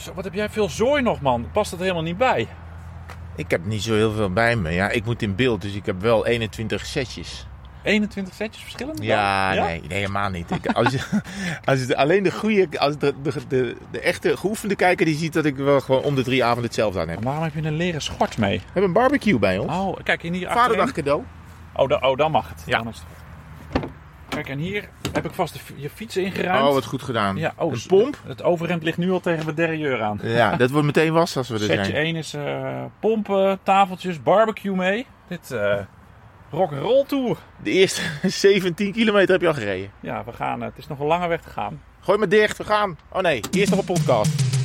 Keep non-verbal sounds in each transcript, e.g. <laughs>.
Zo, wat heb jij veel zooi nog, man? Past het helemaal niet bij? Ik heb niet zo heel veel bij me. Ja, ik moet in beeld, dus ik heb wel 21 setjes. 21 setjes verschillende? Ja? Nee, nee, helemaal niet. Ik, als, <laughs> als je, alleen de goede, als de, de, de, de echte geoefende kijker die ziet dat ik wel gewoon om de drie avonden hetzelfde aan heb. Maar waarom heb je een leren schort mee? We hebben een barbecue bij ons. Oh, kijk, hier Vaderdag achterin... cadeau. Oh, oh, dan mag het. Ja. Dan is het. Kijk, en hier heb ik vast de, je fiets ingeruimd. Oh, wat goed gedaan. Ja, oh, een s- pomp. Het overhemd ligt nu al tegen mijn derrière aan. Ja, <laughs> dat wordt meteen was als we er Setje zijn. 1 is eh, pompen, tafeltjes, barbecue mee. Dit eh rock'n'roll tour. De eerste <laughs> 17 kilometer heb je al gereden. Ja, we gaan. eh, het is nog een lange weg te gaan. Gooi maar dicht, we gaan. Oh nee, eerst nog een podcast.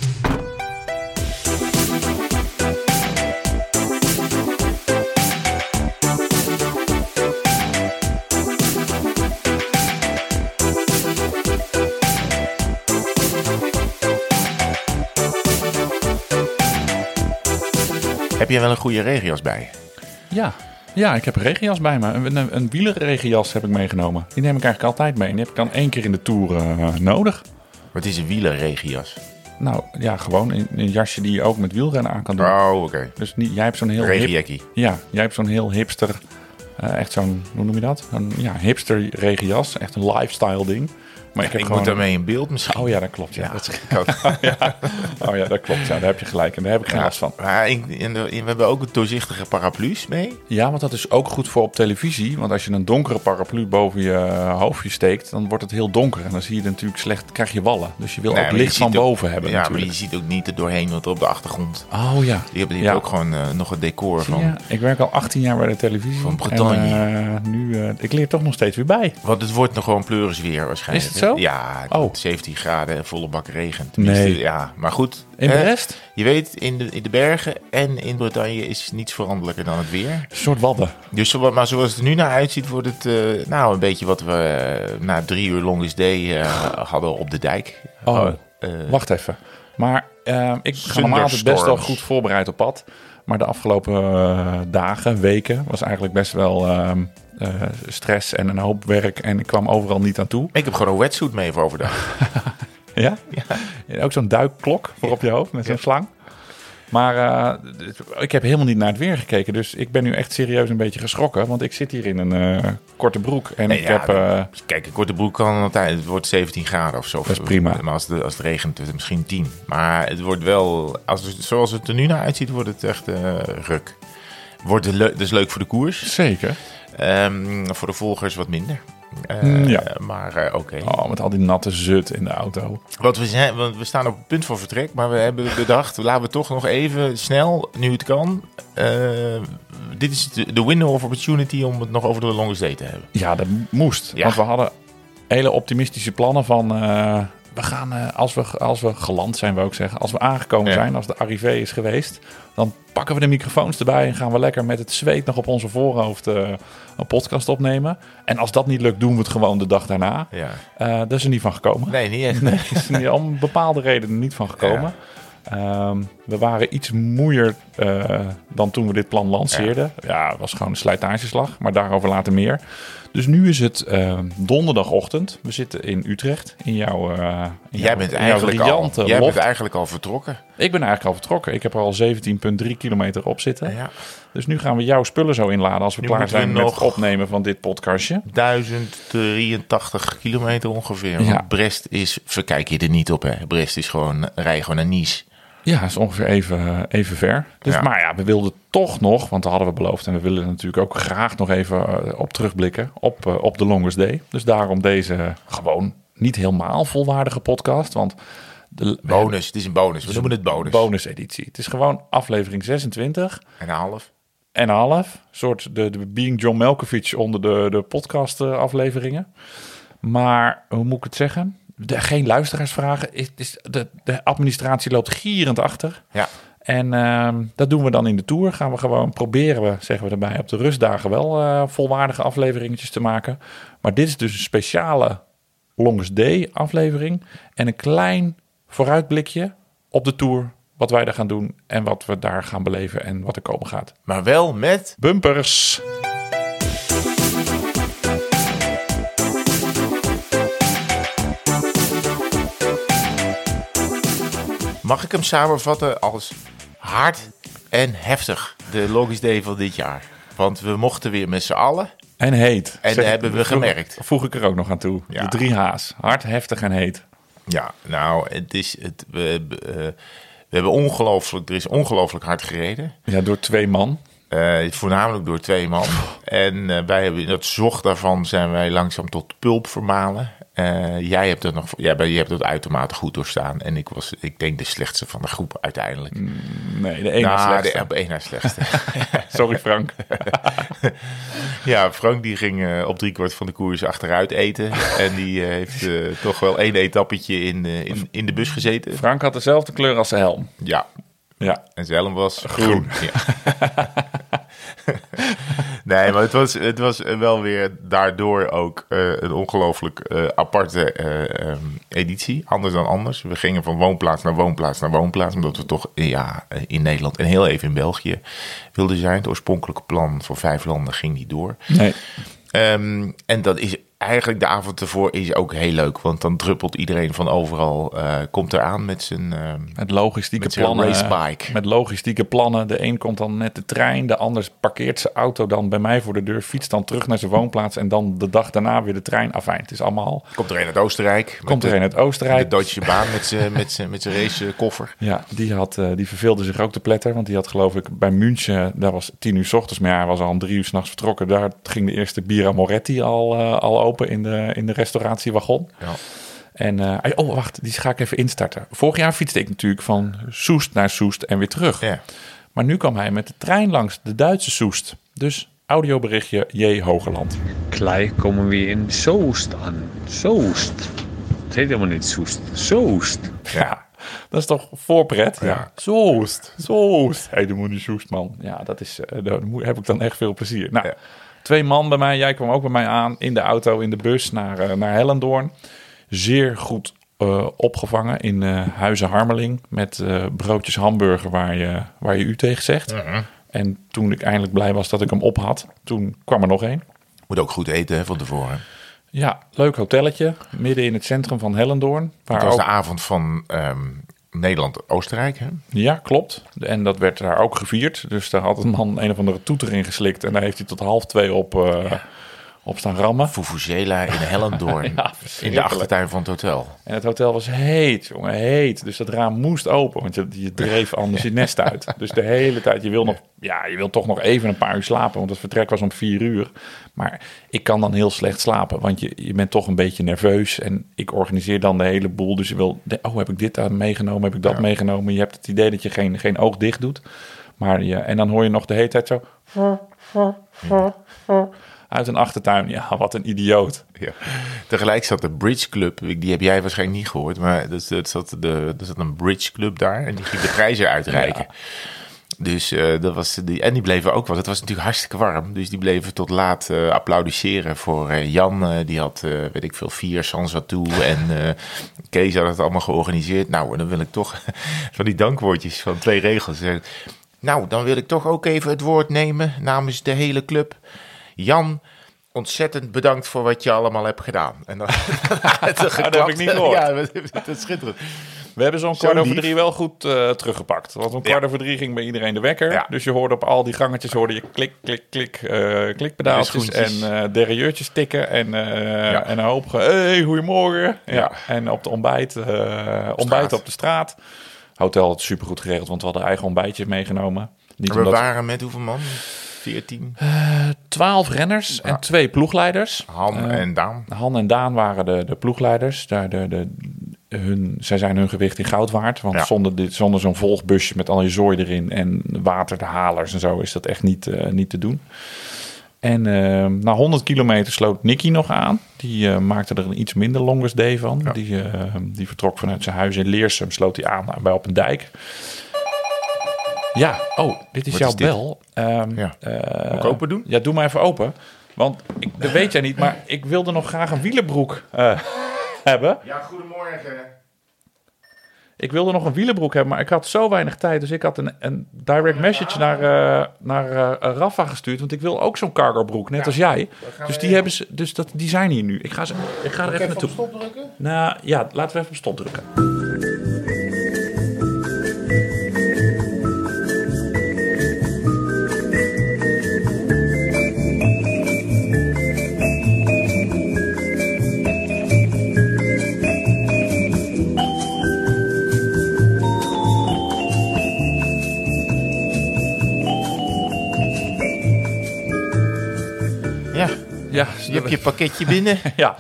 Heb je wel een goede regenjas bij? Ja. Ja, ik heb een regenjas bij me. Een, een, wielerregenjas heb ik meegenomen. Die neem ik eigenlijk altijd mee. En die heb ik dan één keer in de tour eh, nodig. Wat is een wielerregenjas? Nou ja, gewoon een, een jasje die je ook met wielrennen aan kan doen. Oh, oké. Dus niet, jij hebt zo'n heel Regenjackie. Ja, jij hebt zo'n heel hipster, eh, echt zo'n, hoe noem je dat? Een ja, hipster regenjas, echt een lifestyle ding. Maar ik Ik, heb moet gewoon... daarmee in beeld misschien. Oh ja, dat klopt. Ja. Ja. Dat is- ook. <laughs> ja. Oh ja, dat klopt. Ja, daar heb je gelijk. En daar heb ik geen last van. Maar ik- en de- we hebben ook doorzichtige paraplu's mee. Ja, want dat is ook goed voor op televisie. Want als je een donkere paraplu boven je hoofdje steekt, dan wordt het heel donker. En dan zie je natuurlijk slecht, krijg je wallen. Dus je wil Nee, ook je licht van ook- boven hebben Ja, natuurlijk. maar je ziet ook niet er doorheen wat er op de achtergrond. Oh ja. Die hebben, die Ja. hebben ook gewoon eh, nog het decor van. Ik werk al 18 jaar bij de televisie. Van Bretagne. En, eh, nu, eh, ik leer toch nog steeds weer bij. Want het wordt nog gewoon pleuris weer waarschijnlijk. Is het zo? Ja, Oh. 17 graden en volle bak regen. Tenminste, Nee. Ja, maar goed. In hè, Brest? Je weet, in de, in de bergen en in Bretagne is niets veranderlijker dan het weer. Een soort wadden. Dus maar zoals het er nu naar uitziet, wordt het eh, nou een beetje wat we eh, na drie uur longest day eh, hadden op de dijk. Oh. eh, Wacht even. Maar ik ga normaal best wel goed voorbereid op pad. Maar de afgelopen dagen, weken, was eigenlijk best wel ehm, eh, stress en een hoop werk. En ik kwam overal niet aan toe. ik heb gewoon een wetsuit mee voor overdag. <laughs> Ja? ja. Ook zo'n duikklok voor op je hoofd met zo'n slang. Maar eh, ik heb helemaal niet naar het weer gekeken. Dus ik ben nu echt serieus een beetje geschrokken. Want ik zit hier in een eh, korte broek. En Nee, ik ja, heb... Kijk, een korte broek kan altijd. Het wordt 17 graden of zo. Dat is prima. Maar als het, als het regent, het misschien 10. Maar het wordt wel, als het, zoals het er nu naar uitziet, wordt het echt ruk. Wordt het leuk, dus leuk voor de koers. zeker. Ehm, voor de volgers wat minder. Eh, Mm, ja. Maar eh, oké. Oh, met al die natte zut in de auto. Want, we zijn, want we staan op het punt van vertrek, maar we hebben bedacht, laten we toch nog even snel, nu het kan. eh, dit is de, de window of opportunity om het nog over de longest day te hebben. Ja, dat moest. Ja. Want we hadden hele optimistische plannen van... we gaan, als, we, als we geland zijn, we ook zeggen... als we aangekomen Ja. zijn, als de arrivé is geweest... dan pakken we de microfoons erbij... en gaan we lekker met het zweet nog op onze voorhoofd eh, een podcast opnemen. En als dat niet lukt, doen we het gewoon de dag daarna. Ja. Eh dat is er niet van gekomen. Nee, niet echt. Nee, is er niet- om bepaalde redenen niet van gekomen. Ehm, we waren iets moeier eh, dan toen we dit plan lanceerden. Ja. het was gewoon een slijtageslag, maar daarover later meer. Dus nu is het eh, donderdagochtend. We zitten in Utrecht, in jouw, in Jij jouw- bent, in jouw eigenlijk al, jij bent eigenlijk al vertrokken. Ik ben eigenlijk al vertrokken. Ik heb er al 17,3 kilometer op zitten. Ja. Dus nu gaan we jouw spullen zo inladen als we Nu klaar we zijn met nog- het opnemen van dit podcastje. 1083 kilometer ongeveer. Ja. Brest is, verkijk je er niet op hè. Brest is gewoon, rij gewoon naar Nice. Ja, is ongeveer even, even ver. Dus, Ja. Maar ja, we wilden toch nog, want dat hadden we beloofd. En we willen natuurlijk ook graag nog even eh, op terugblikken op, eh, op de Longest Day. Dus daarom deze gewoon niet helemaal volwaardige podcast. Want de Bonus, het is een bonus. We noemen het bonus. hebben bonus editie. Het is gewoon aflevering 26 En een half. en een half. soort de, de Being John Malkovich onder de, de podcast eh, afleveringen. Maar hoe moet ik het zeggen? De, geen luisteraarsvragen. Het is, de, de administratie loopt gierend achter. Ja. En ehm, dat doen we dan in de tour. Gaan we gewoon proberen, we, zeggen we erbij, op de rustdagen wel eh, volwaardige afleveringetjes te maken. Maar dit is dus een speciale Longest Day aflevering. En een klein vooruitblikje op de tour. Wat wij daar gaan doen en wat we daar gaan beleven en wat er komen gaat. Maar wel met... Bumpers. Mag ik hem samenvatten als hard en heftig, de Longest Day van dit jaar? Want we mochten weer met z'n allen. En heet. En Zeg- hebben we gemerkt. Voeg ik er ook nog aan toe. Ja. De drie H's. Hard, heftig en heet. Ja, nou, het is, het, we, we, eh, hebben ongelooflijk, er is ongelooflijk hard gereden. Ja, door twee man. Eh, voornamelijk door twee man. En eh, wij hebben in dat zocht daarvan zijn wij langzaam tot pulp vermalen. Eh, jij hebt dat nog, jij, hebt dat uitermate goed doorstaan. En ik was, ik denk, de slechtste van de groep uiteindelijk. Nee, de ene nou, slechtste. de na slechtste. <laughs> Sorry Frank. <laughs> ja, Frank die ging eh, op driekwart van de koers achteruit eten. en die eh, heeft toch wel één etappetje in, in, in de bus gezeten. Frank had dezelfde kleur als zijn helm. Ja, Ja. En zijn helm was groen. Ja. <laughs> nee, maar het was, het was wel weer daardoor ook eh, een ongelooflijk eh, aparte eh, ehm, editie. Anders dan anders. We gingen van woonplaats naar woonplaats naar woonplaats. Omdat we toch ja, in Nederland en heel even in België wilden zijn. Het oorspronkelijke plan voor vijf landen ging niet door. Nee. Ehm, en dat is eigenlijk de avond ervoor is ook heel leuk. Want dan druppelt iedereen van overal, eh, komt eraan met zijn... ehm, Met logistieke Met zijn plannen. racebike. Met logistieke plannen. De een komt dan net de trein. De ander parkeert zijn auto dan bij mij voor de deur. Fietst dan terug naar zijn woonplaats. En dan de dag daarna weer de trein. Afijn, het is allemaal... Komt er een uit Oostenrijk. Komt er een uit Oostenrijk. De Deutsche Bahn met zijn met zijn- met zijn racekoffer. <laughs> Ja, die, had, eh, die verveelde zich ook te pletter. Want die had geloof ik bij München, daar was tien uur s ochtends. Maar hij was al om drie uur s'nachts vertrokken. Daar ging de eerste Bira Moretti al, eh, al open in de, in de restauratiewagon. Ja. En, eh, hij- oh wacht, die ga ik even instarten. Vorig jaar fietste ik natuurlijk van Soest naar Soest en weer terug. Ja. Maar nu kwam hij met de trein langs de Duitse Soest. Dus audioberichtje J. Hogeland. Gleich komen we in Soest aan. Soest. Het heet helemaal niet Soest. Soest. Ja, dat is toch voorpret? Ja. Soest, Soest. Hé, hey, niet Soest, man. Ja, dat is, eh, daar heb ik dan echt veel plezier. Nou, Ja. Twee man bij mij. Jij kwam ook bij mij aan in de auto, in de bus naar, eh, naar Hellendoorn. Zeer goed eh, opgevangen in eh Huizen Harmeling. Met broodjes hamburger waar je, waar je u tegen zegt. En toen ik eindelijk blij was dat ik hem op had, toen kwam er nog één. Moet ook goed eten hè, van tevoren. Ja, leuk hotelletje. Midden in het centrum van Hellendoorn. Waar Het was ook- de avond van ehm, Nederland-Oostenrijk. hè? Ja, klopt. En dat werd daar ook gevierd. Dus daar had een man een of andere toeter in geslikt. En daar heeft hij tot half twee op, eh, op staan rammen. Fufuzela in Hellendoorn. <laughs> Ja, in de achtertuin van het hotel. En het hotel was heet, jongen, heet. Dus dat raam moest open, want je, je dreef <laughs> anders je nest uit. Dus de hele tijd, je wil, nog, ja, je wil toch nog even een paar uur slapen, want het vertrek was om vier uur. Maar ik kan dan heel slecht slapen, want je, je bent toch een beetje nerveus. En ik organiseer dan de hele boel, dus je wil, oh, heb ik dit aan meegenomen, heb ik dat meegenomen? Je hebt het idee dat je geen, geen oog dicht doet. Maar je, en dan hoor je nog de hele tijd zo... Uit een achtertuin, ja, wat een idioot. Ja. Tegelijk zat de Bridge Club, die heb jij waarschijnlijk niet gehoord, maar dat, dat zat de, er zat een Bridge Club daar en die ging de prijzen uitreiken. Dus eh, dat was die, en die bleven ook, want het was natuurlijk hartstikke warm, dus die bleven tot laat eh, applaudisseren voor eh, Jan. die had, weet ik veel, vier Sansatou en eh, Kees had het allemaal georganiseerd. Nou, en dan wil ik toch <laughs> van die dankwoordjes van twee regels zeggen. Nou, dan wil ik toch ook even het woord nemen namens de hele club. Jan, ontzettend bedankt voor wat je allemaal hebt gedaan. En dan, <laughs> dat heb ik niet gehoord. <laughs> Ja, dat, dat is schitterend. We hebben zo'n Zo kwart over drie wel goed eh, teruggepakt. Want om kwart Ja. over drie ging bij iedereen de wekker. Ja. Dus je hoorde op al die gangetjes hoorde je klik, klik, klik, eh klikpedaaltjes en schoentjes. eh derailleurtjes tikken en, Ja. en een hoop ge- hey, goedemorgen. Ja. En op de ontbijt, ontbijt op de straat. Hotel had supergoed geregeld, want we hadden eigen ontbijtjes meegenomen. Niet We omdat waren met hoeveel man? 14. twaalf renners en twee ploegleiders. Han Eh, en Daan. Han en Daan waren de, de ploegleiders. De, de, hun, zij zijn hun gewicht in goud waard. Want Ja. zonder, dit, zonder zo'n volgbusje met al je zooi erin en waterhalers en zo is dat echt niet, eh, niet te doen. En eh, na 100 kilometer sloot Nicky nog aan. Die eh, maakte er een iets minder longest day van. Die, eh, die vertrok vanuit zijn huis in Leersum, sloot hij aan bij op een dijk. Ja, oh, dit is Wat jouw is dit? bel. Ehm, Ja. eh, Moet ik open doen? Ja, doe maar even open. Want ik, dat weet jij niet, maar ik wilde nog graag een wielenbroek eh, <laughs> hebben. Ja, goedemorgen. Ik wilde nog een wielenbroek hebben, maar ik had zo weinig tijd. Dus ik had een, een direct message naar, eh, naar eh, Rafa gestuurd. Want ik wil ook zo'n cargo broek, net als jij. Dus die, hebben ze, dus dat, die zijn hier nu. Ik ga, ze, ik ga er even naartoe. stop drukken? Nou ja, laten we even op stop drukken. Je pakketje binnen. <laughs> Ja,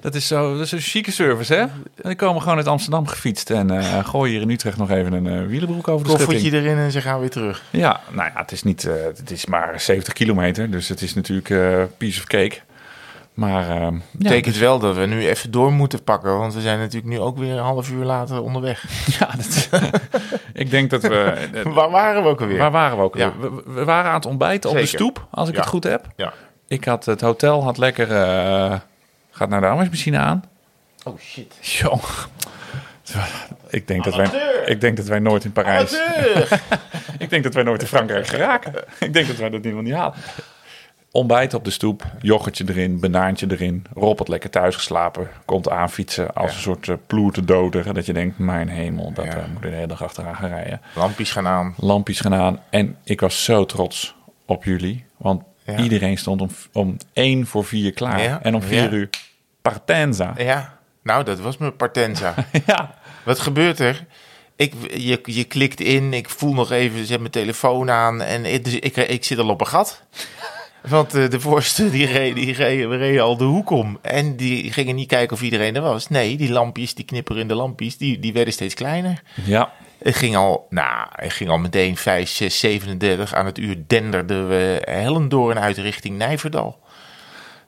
dat is, zo, dat is een chique service, hè? En die komen gewoon uit Amsterdam gefietst en eh gooien hier in Utrecht nog even een eh, wielenbroek over de Koffertje schutting. erin en ze gaan weer terug. Ja, nou ja, het is, niet, eh, het is maar 70 kilometer, dus het is natuurlijk piece of cake. Maar ja, Betekent wel dat we nu even door moeten pakken, want we zijn natuurlijk nu ook weer een half uur later onderweg. <laughs> ja dat, <laughs> ik denk dat we... Waar waren we ook alweer? Waar waren we ook? Ja. We, we waren aan het ontbijten op de stoep, als ik Ja. het goed heb. Ja. Ik had het hotel, had lekker... eh, gaat naar de afwasmachine aan. Oh shit. Jong. Ik denk, dat wij, ik denk dat wij nooit in Parijs... <laughs> Ik denk dat wij nooit in Frankrijk geraken. Ik denk dat wij dat niet niet halen. Ontbijt op de stoep, yoghurtje erin, banaantje erin. Rob had lekker thuis geslapen. Komt aanfietsen als Ja. een soort uh, ploerte. Dat je denkt, mijn hemel, dat Ja. eh, moet ik de hele dag achteraan gaan rijden. Lampjes gaan aan. Lampjes gaan aan. En ik was zo trots op jullie. Want Ja. iedereen stond om, om één voor vier klaar. Ja. En om vier uur partenza. Ja, nou dat was mijn partenza. <laughs> Ja. Wat gebeurt er? Ik, je, je klikt in, ik voel nog even, zet mijn telefoon aan en ik, dus ik, ik zit al op een gat. <laughs> Want eh, de voorste, die reed, die reed, we reden al de hoek om. En die gingen niet kijken of iedereen er was. Nee, die lampjes, die knipperende lampjes, die, die werden steeds kleiner. ja. Het ging al, nou, het ging al meteen 5, 6, 37. Aan het uur denderden we hellen door en uit richting Nijverdal.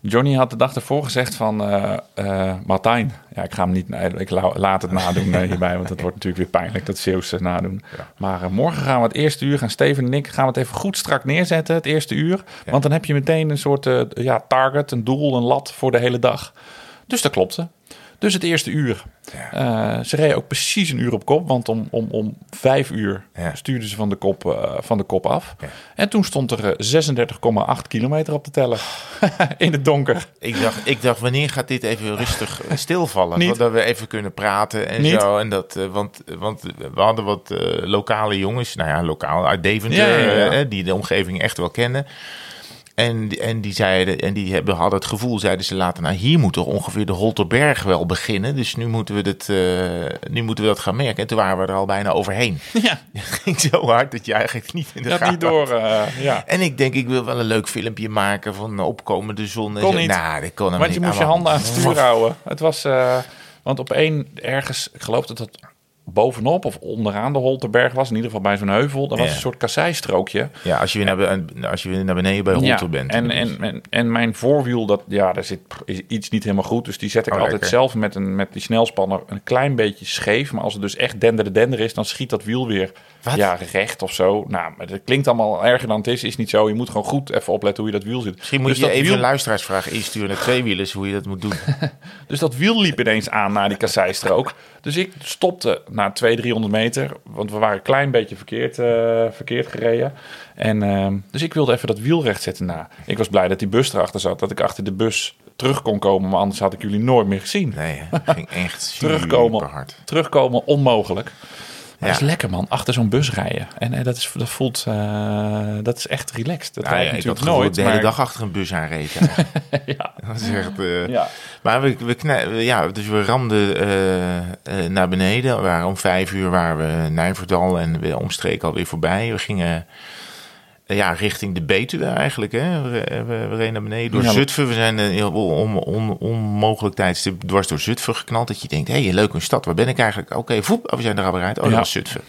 Johnny had de dag ervoor gezegd van eh eh, Martijn. Ja, ik ga hem niet. nee, Ik la- laat het nadoen eh, hierbij, want het wordt natuurlijk weer pijnlijk dat Zeeuwse nadoen. Maar morgen gaan we het eerste uur gaan Steven en ik gaan we het even goed strak neerzetten het eerste uur, want dan heb je meteen een soort ja target, een doel, een lat voor de hele dag. Dus dat klopte. Dus het eerste uur. Eh, ze reden ook precies een uur op kop, want om, om, om vijf uur Ja. stuurden ze van de kop, eh, van de kop af. Ja. En toen stond er eh, 36,8 kilometer op de teller. <laughs> In het donker. Ik dacht, ik dacht, wanneer gaat dit even rustig eh, <laughs> stilvallen? Niet. Dat we even kunnen praten en Niet. zo. En dat, eh, want, want we hadden wat eh, lokale jongens, nou ja, lokaal uit Deventer, eh, die de omgeving echt wel kennen. En, en die zeiden, en die hebben, hadden het gevoel, zeiden ze later, nou hier moet toch ongeveer de Holterberg wel beginnen. Dus nu moeten we dat, eh, nu moeten we dat gaan merken. En toen waren we er al bijna overheen. <laughs> Ja, <laughs> Het ging zo hard dat je eigenlijk niet in de dat gaten niet door. eh, ja. en ik denk, ik wil wel een leuk filmpje maken van de opkomende zon. Kon niet. Nou, dat kon helemaal Want je niet. moest je handen aan het stuur houden. Het was, eh, want op één ergens, ik geloof dat het bovenop of onderaan de Holterberg was, in ieder geval bij zo'n heuvel, daar was Ja. een soort kasseistrookje. Ja, als je weer naar, als je weer naar beneden bij Holter bent. En, en, en, en mijn voorwiel, dat, ja, daar zit is iets niet helemaal goed. Dus die zet ik Oh, altijd lekker. zelf met, een, met die snelspanner een klein beetje scheef. Maar als het dus echt dender dender is, dan schiet dat wiel weer Wat? ja, recht of zo. Nou, maar dat klinkt allemaal erger dan het is. Is niet zo. Je moet gewoon goed even opletten hoe je dat wiel zit. Misschien moet dus je even wiel- een luisteraarsvraag insturen naar tweewielers hoe je dat moet doen. <laughs> Dus dat wiel liep ineens aan naar die kasseistrook. Dus ik stopte na 200, 300 meter. Want we waren een klein beetje verkeerd, eh, verkeerd gereden. En, ehm, dus ik wilde even dat wiel recht zetten. Nou, ik was blij dat die bus erachter zat. Dat ik achter de bus terug kon komen. Maar anders had ik jullie nooit meer gezien. Nee, het ging echt <laughs> Terugkomen. super hard. Terugkomen onmogelijk. Maar Ja. dat is lekker man, achter zo'n bus rijden. En eh, dat, is, dat voelt, eh, dat is echt relaxed. Dat rijd ja, ik ik had natuurlijk nooit. de hele dag achter een bus aanreed. <laughs> ja, dat is echt... eh, ja. Maar we, we, we- ja, dus we ramden naar beneden. We waren om vijf uur waren we Nijverdal en we omstreken alweer voorbij. We gingen ja, richting de Betuwe eigenlijk. Hè. We, we, we reden naar beneden door Ja. Zutphen. We zijn een heel on, on, onmogelijk tijdstip dwars door Zutphen geknald. Dat je denkt, hé, hey, leuk een stad. Waar ben ik eigenlijk? Oké, voep, oh, we zijn er al bereid. Oh, dat Ja. Zutphen.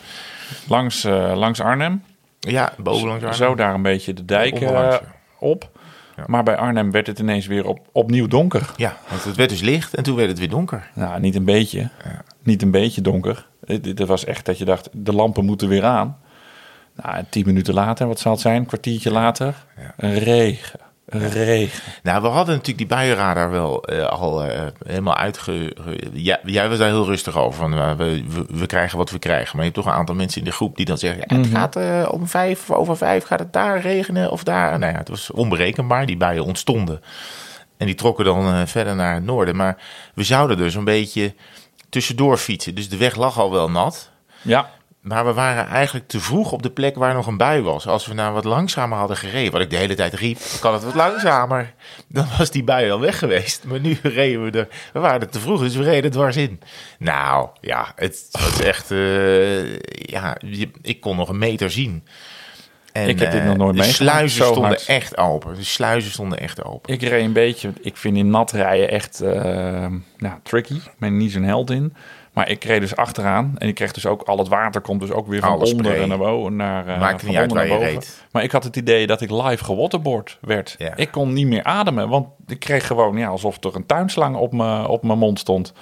Langs, eh, langs Arnhem. Ja, boven langs Arnhem. Zo daar een beetje de dijk Onderlangs, eh, op. Maar bij Arnhem werd het ineens weer op, opnieuw donker. Ja, want het werd dus licht en toen werd het weer donker. Nou, niet een beetje. Niet een beetje donker. Het, het was echt dat je dacht, de lampen moeten weer aan. Nou, en tien minuten later, wat zal het zijn? Een kwartiertje later. Een regen. Regen. Nou, we hadden natuurlijk die buienradar wel eh, al eh, helemaal uitge... ge- Ja, jij was daar heel rustig over. Van, eh, we, we, we krijgen wat we krijgen. Maar je hebt toch een aantal mensen in de groep die dan zeggen... Ja, het gaat eh, om vijf of over vijf gaat het daar regenen of daar. Nou ja, het was onberekenbaar. Die buien ontstonden. En die trokken dan verder naar het noorden. Maar we zouden dus een beetje tussendoor fietsen. Dus de weg lag al wel nat. Ja, Maar we waren eigenlijk te vroeg op de plek waar nog een bui was. Als we nou wat langzamer hadden gereden, wat ik de hele tijd riep, kan het wat langzamer. Dan was die bui al weg geweest. Maar nu <laughs> reden we er, we waren er te vroeg, dus we reden dwars in. Nou, ja, het was echt, eh, ja, ik kon nog een meter zien. En, Ik heb dit nog eh, nooit De meegemaakt, sluizen zo stonden hard. echt open. De sluizen stonden echt open. Ik reed een beetje, ik vind in nat rijden echt nou, tricky. Ik ben niet zo'n held in. Maar ik reed dus achteraan en ik kreeg dus ook al het water komt dus ook weer van Alle onder naar boven. Naar, eh, Maakt van niet uit onder waar naar je reed. Maar ik had het idee dat ik live gewaterboard werd. Ja. Ik kon niet meer ademen, want ik kreeg gewoon ja, alsof er een tuinslang op mijn op mijn mond stond.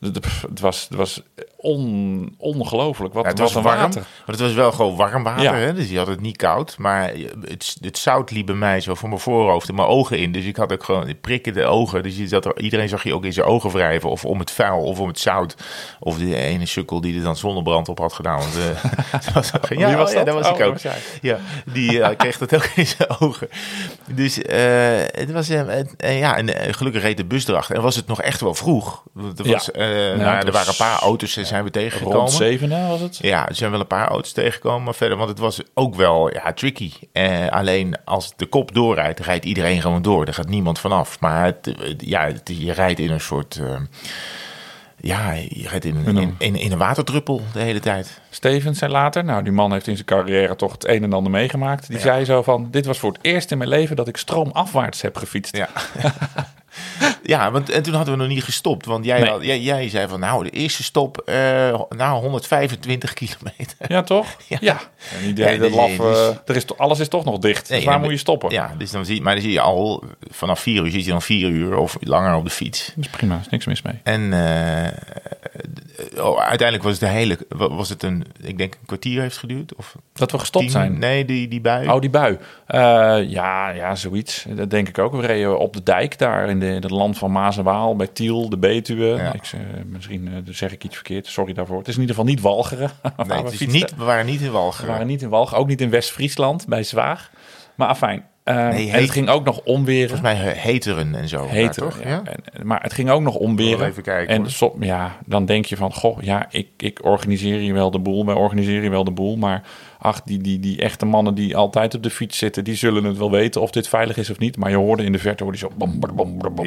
Het, het was, het was on, ongelooflijk. Wat, Ja, het wat was een warm, water. maar het was wel gewoon warm water, Ja. hè? dus je had het niet koud. Maar het, het zout liep bij mij zo voor mijn voorhoofd en mijn ogen in. Dus ik had ook gewoon prikken de ogen. Dus je zat er, iedereen zag je ook in zijn ogen wrijven. Of om het vuil, of om het zout. Of die ene sukkel die er dan zonnebrand op had gedaan. Want, eh, <laughs> dat was ook- ja, was oh ja, dat? dat was Oh, ik ook. dat was. Ja, die eh, kreeg dat ook in zijn ogen. Dus eh, het was, ja, en gelukkig reed de bus erachter. En was het nog echt wel vroeg. Er, was, nou, er waren een paar auto's en zijn we tegengekomen. Rond zeven hè, was het? Ja, er zijn wel een paar auto's tegengekomen, maar verder, want het was ook wel ja, tricky. Eh, alleen als de kop doorrijdt, rijdt iedereen gewoon door. Er gaat niemand vanaf. Maar het, ja, het- je rijdt in een soort. eh, ja, je rijdt in, een- in, in, in een waterdruppel de hele tijd. Stevens zei later, nou die man heeft in zijn carrière toch het een en ander meegemaakt. Die zei zo van, dit was voor het eerst in mijn leven dat ik stroomafwaarts heb gefietst. Ja. <laughs> <laughs> ja, want en toen hadden we nog niet gestopt. Want jij, Nee. had- jij, jij zei van, nou, de eerste stop, eh nou, 125 kilometer. <laughs> Ja, toch? <laughs> Ja. En die Ja, deed dat laf, dus- eh, er is, alles is toch nog dicht. Nee, dus waar moet je stoppen? Ja, dus dan zie maar dan zie je al, vanaf vier uur zit je dan vier uur of langer op de fiets. Dat is prima, is niks mis mee. En eh, oh, uiteindelijk was het de hele, was het een, ik denk een kwartier heeft geduurd of Dat we gestopt tien- zijn. Nee, die, die bui. Oh, die bui. Eh, ja, ja, zoiets. Dat denk ik ook. We reden op de dijk daar in, de, in het land van Maas en Waal, bij Tiel, de Betuwe. Ja. Ik, eh, misschien eh, zeg ik iets verkeerd, sorry daarvoor. Het is in ieder geval niet Walcheren. <laughs> waar nee, we het is niet, we waren niet in We Walcheren. waren niet in Walcheren, ook niet in West-Friesland, bij Zwaag. Maar afijn. eh, Nee, en heet- het ging ook nog omweren. Volgens mij he- heteren en zo. Heter, daar, toch? ja. En- maar het ging ook nog omberen. Wel even kijken, en so- ja, dan denk je van, goh, ja, ik, ik organiseer hier wel de boel. Wij organiseren hier wel de boel. Maar ach, die, die, die echte mannen die altijd op de fiets zitten, die zullen het wel weten of dit veilig is of niet. Maar je hoorde in de verte hoorde je zo bom, bom, bom, bom.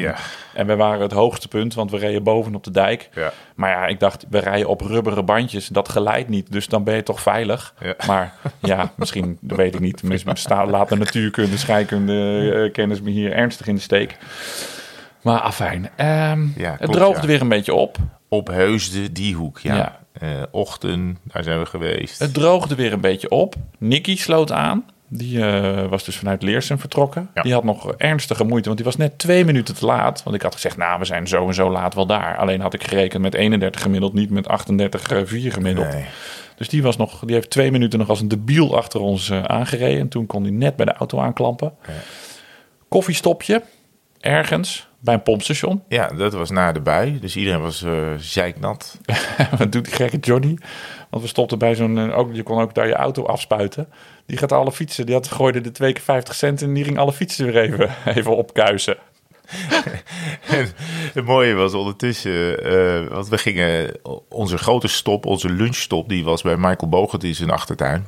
En we waren het hoogste punt, want we reden boven op de dijk. Maar ja, ik dacht, we rijden op rubberen bandjes. Dat geleidt niet, dus dan ben je toch veilig. Maar ja, misschien, dat weet ik niet. Misschien laat de natuurkunde, scheikunde, eh, kennis me hier ernstig in de steek. Maar afijn, ehm, Ja, het droogde ja. weer een beetje op. Op Heusden, die hoek, ja. Ja. Eh, ochtend, daar zijn we geweest. Het droogde weer een beetje op. Nicky sloot aan. Die eh, was dus vanuit Leersum vertrokken. Ja. Die had nog ernstige moeite, want die was net twee minuten te laat. Want ik had gezegd, nou, we zijn zo en zo laat wel daar. Alleen had ik gerekend met 31 gemiddeld, niet met 38,4 gemiddeld. Nee. Dus die, was nog, die heeft twee minuten nog als een debiel achter ons eh, aangereden. En toen kon hij net bij de auto aanklampen. Koffiestopje, ergens, bij een pompstation. Ja, dat was na de bui. Dus iedereen was eh zeiknat. <laughs> Wat doet die gekke Johnny? Want we stopten bij zo'n... eh, Ook, je kon ook daar je auto afspuiten. Die gaat alle fietsen... Die had, gooide de twee keer 50 cent... en die ging alle fietsen weer even, <laughs> even opkuisen. En <laughs> het mooie was ondertussen, eh, want we gingen onze grote stop, onze lunchstop, die was bij Michael Bogert in zijn achtertuin.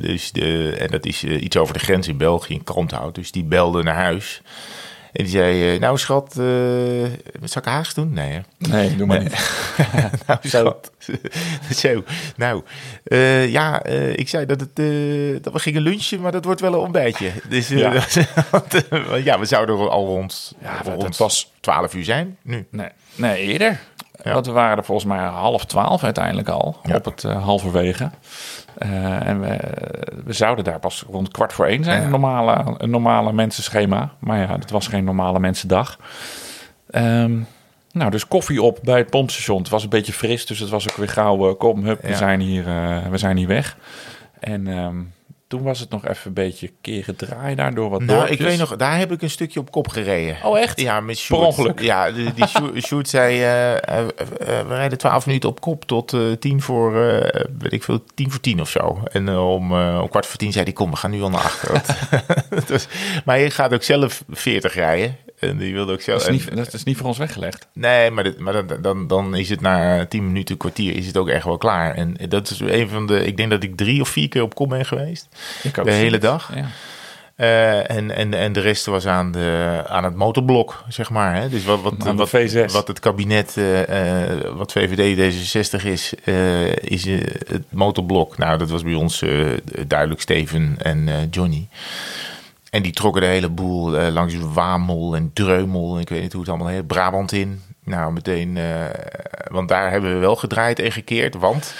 Dus de, en dat is iets over de grens in België, in Kalmthout. Dus die belde naar huis. En die zei, eh, nou schat, eh zal ik haast doen? Nee, hè? Nee, doe maar niet. <laughs> nou, Zo. schat. <laughs> Zo. Nou, eh, ja, ik zei dat, het, dat we gingen lunchen, maar dat wordt wel een ontbijtje. Dus Ja. <laughs> want, ja, we zouden al rond, Ja, rond dat was- 12 uur zijn nu. Nee, nee eerder. Ja. Want we waren er volgens mij half twaalf uiteindelijk al. Ja. Op het eh, halverwege. Eh, en we, we zouden daar pas rond kwart voor één zijn. Ja. Een, normale, een normale mensenschema. Maar ja, het was geen normale mensendag. Ehm, nou, dus koffie op bij het pompstation. Het was een beetje fris, dus het was ook weer gauw. eh, kom, hup, we, zijn hier, we zijn hier weg. En ehm, toen was het nog even een beetje keren draaien daar door wat Nou, ik weet nog, daar heb ik een stukje op kop gereden. Oh, echt? Ja, met Sjoerd. Per ongeluk? Ja, die, <laughs> die Sjoerd, zei, eh, eh, eh, we rijden 12 minuten op kop tot tien voor, weet ik veel, tien voor tien of zo. En om, om kwart voor tien zei hij, kom, we gaan nu al naar achter. <laughs> Dat was- maar je gaat ook zelf 40 rijden. En die wilde ook zelf... Dat is, niet, en- dat is niet voor ons weggelegd. Nee, maar, dit, maar dan, dan, dan is het na 10 minuten, kwartier, is het ook echt wel klaar. En dat is een van de, ik denk dat ik drie of vier keer op kop ben geweest. Ik ook De hele dag? Ja. Eh, en, en, en de rest was aan, de, aan het motorblok, zeg maar. Hè? Dus wat, wat, wat, V6. wat het kabinet, eh, eh, wat VVD D66 is, eh, is het motorblok. Nou, dat was bij ons duidelijk Steven en Johnny. En die trokken de hele boel eh, langs Wamel en Dreumel. en Ik weet niet hoe het allemaal heet. Brabant in. Nou, meteen. eh, want daar hebben we wel gedraaid en gekeerd. Want.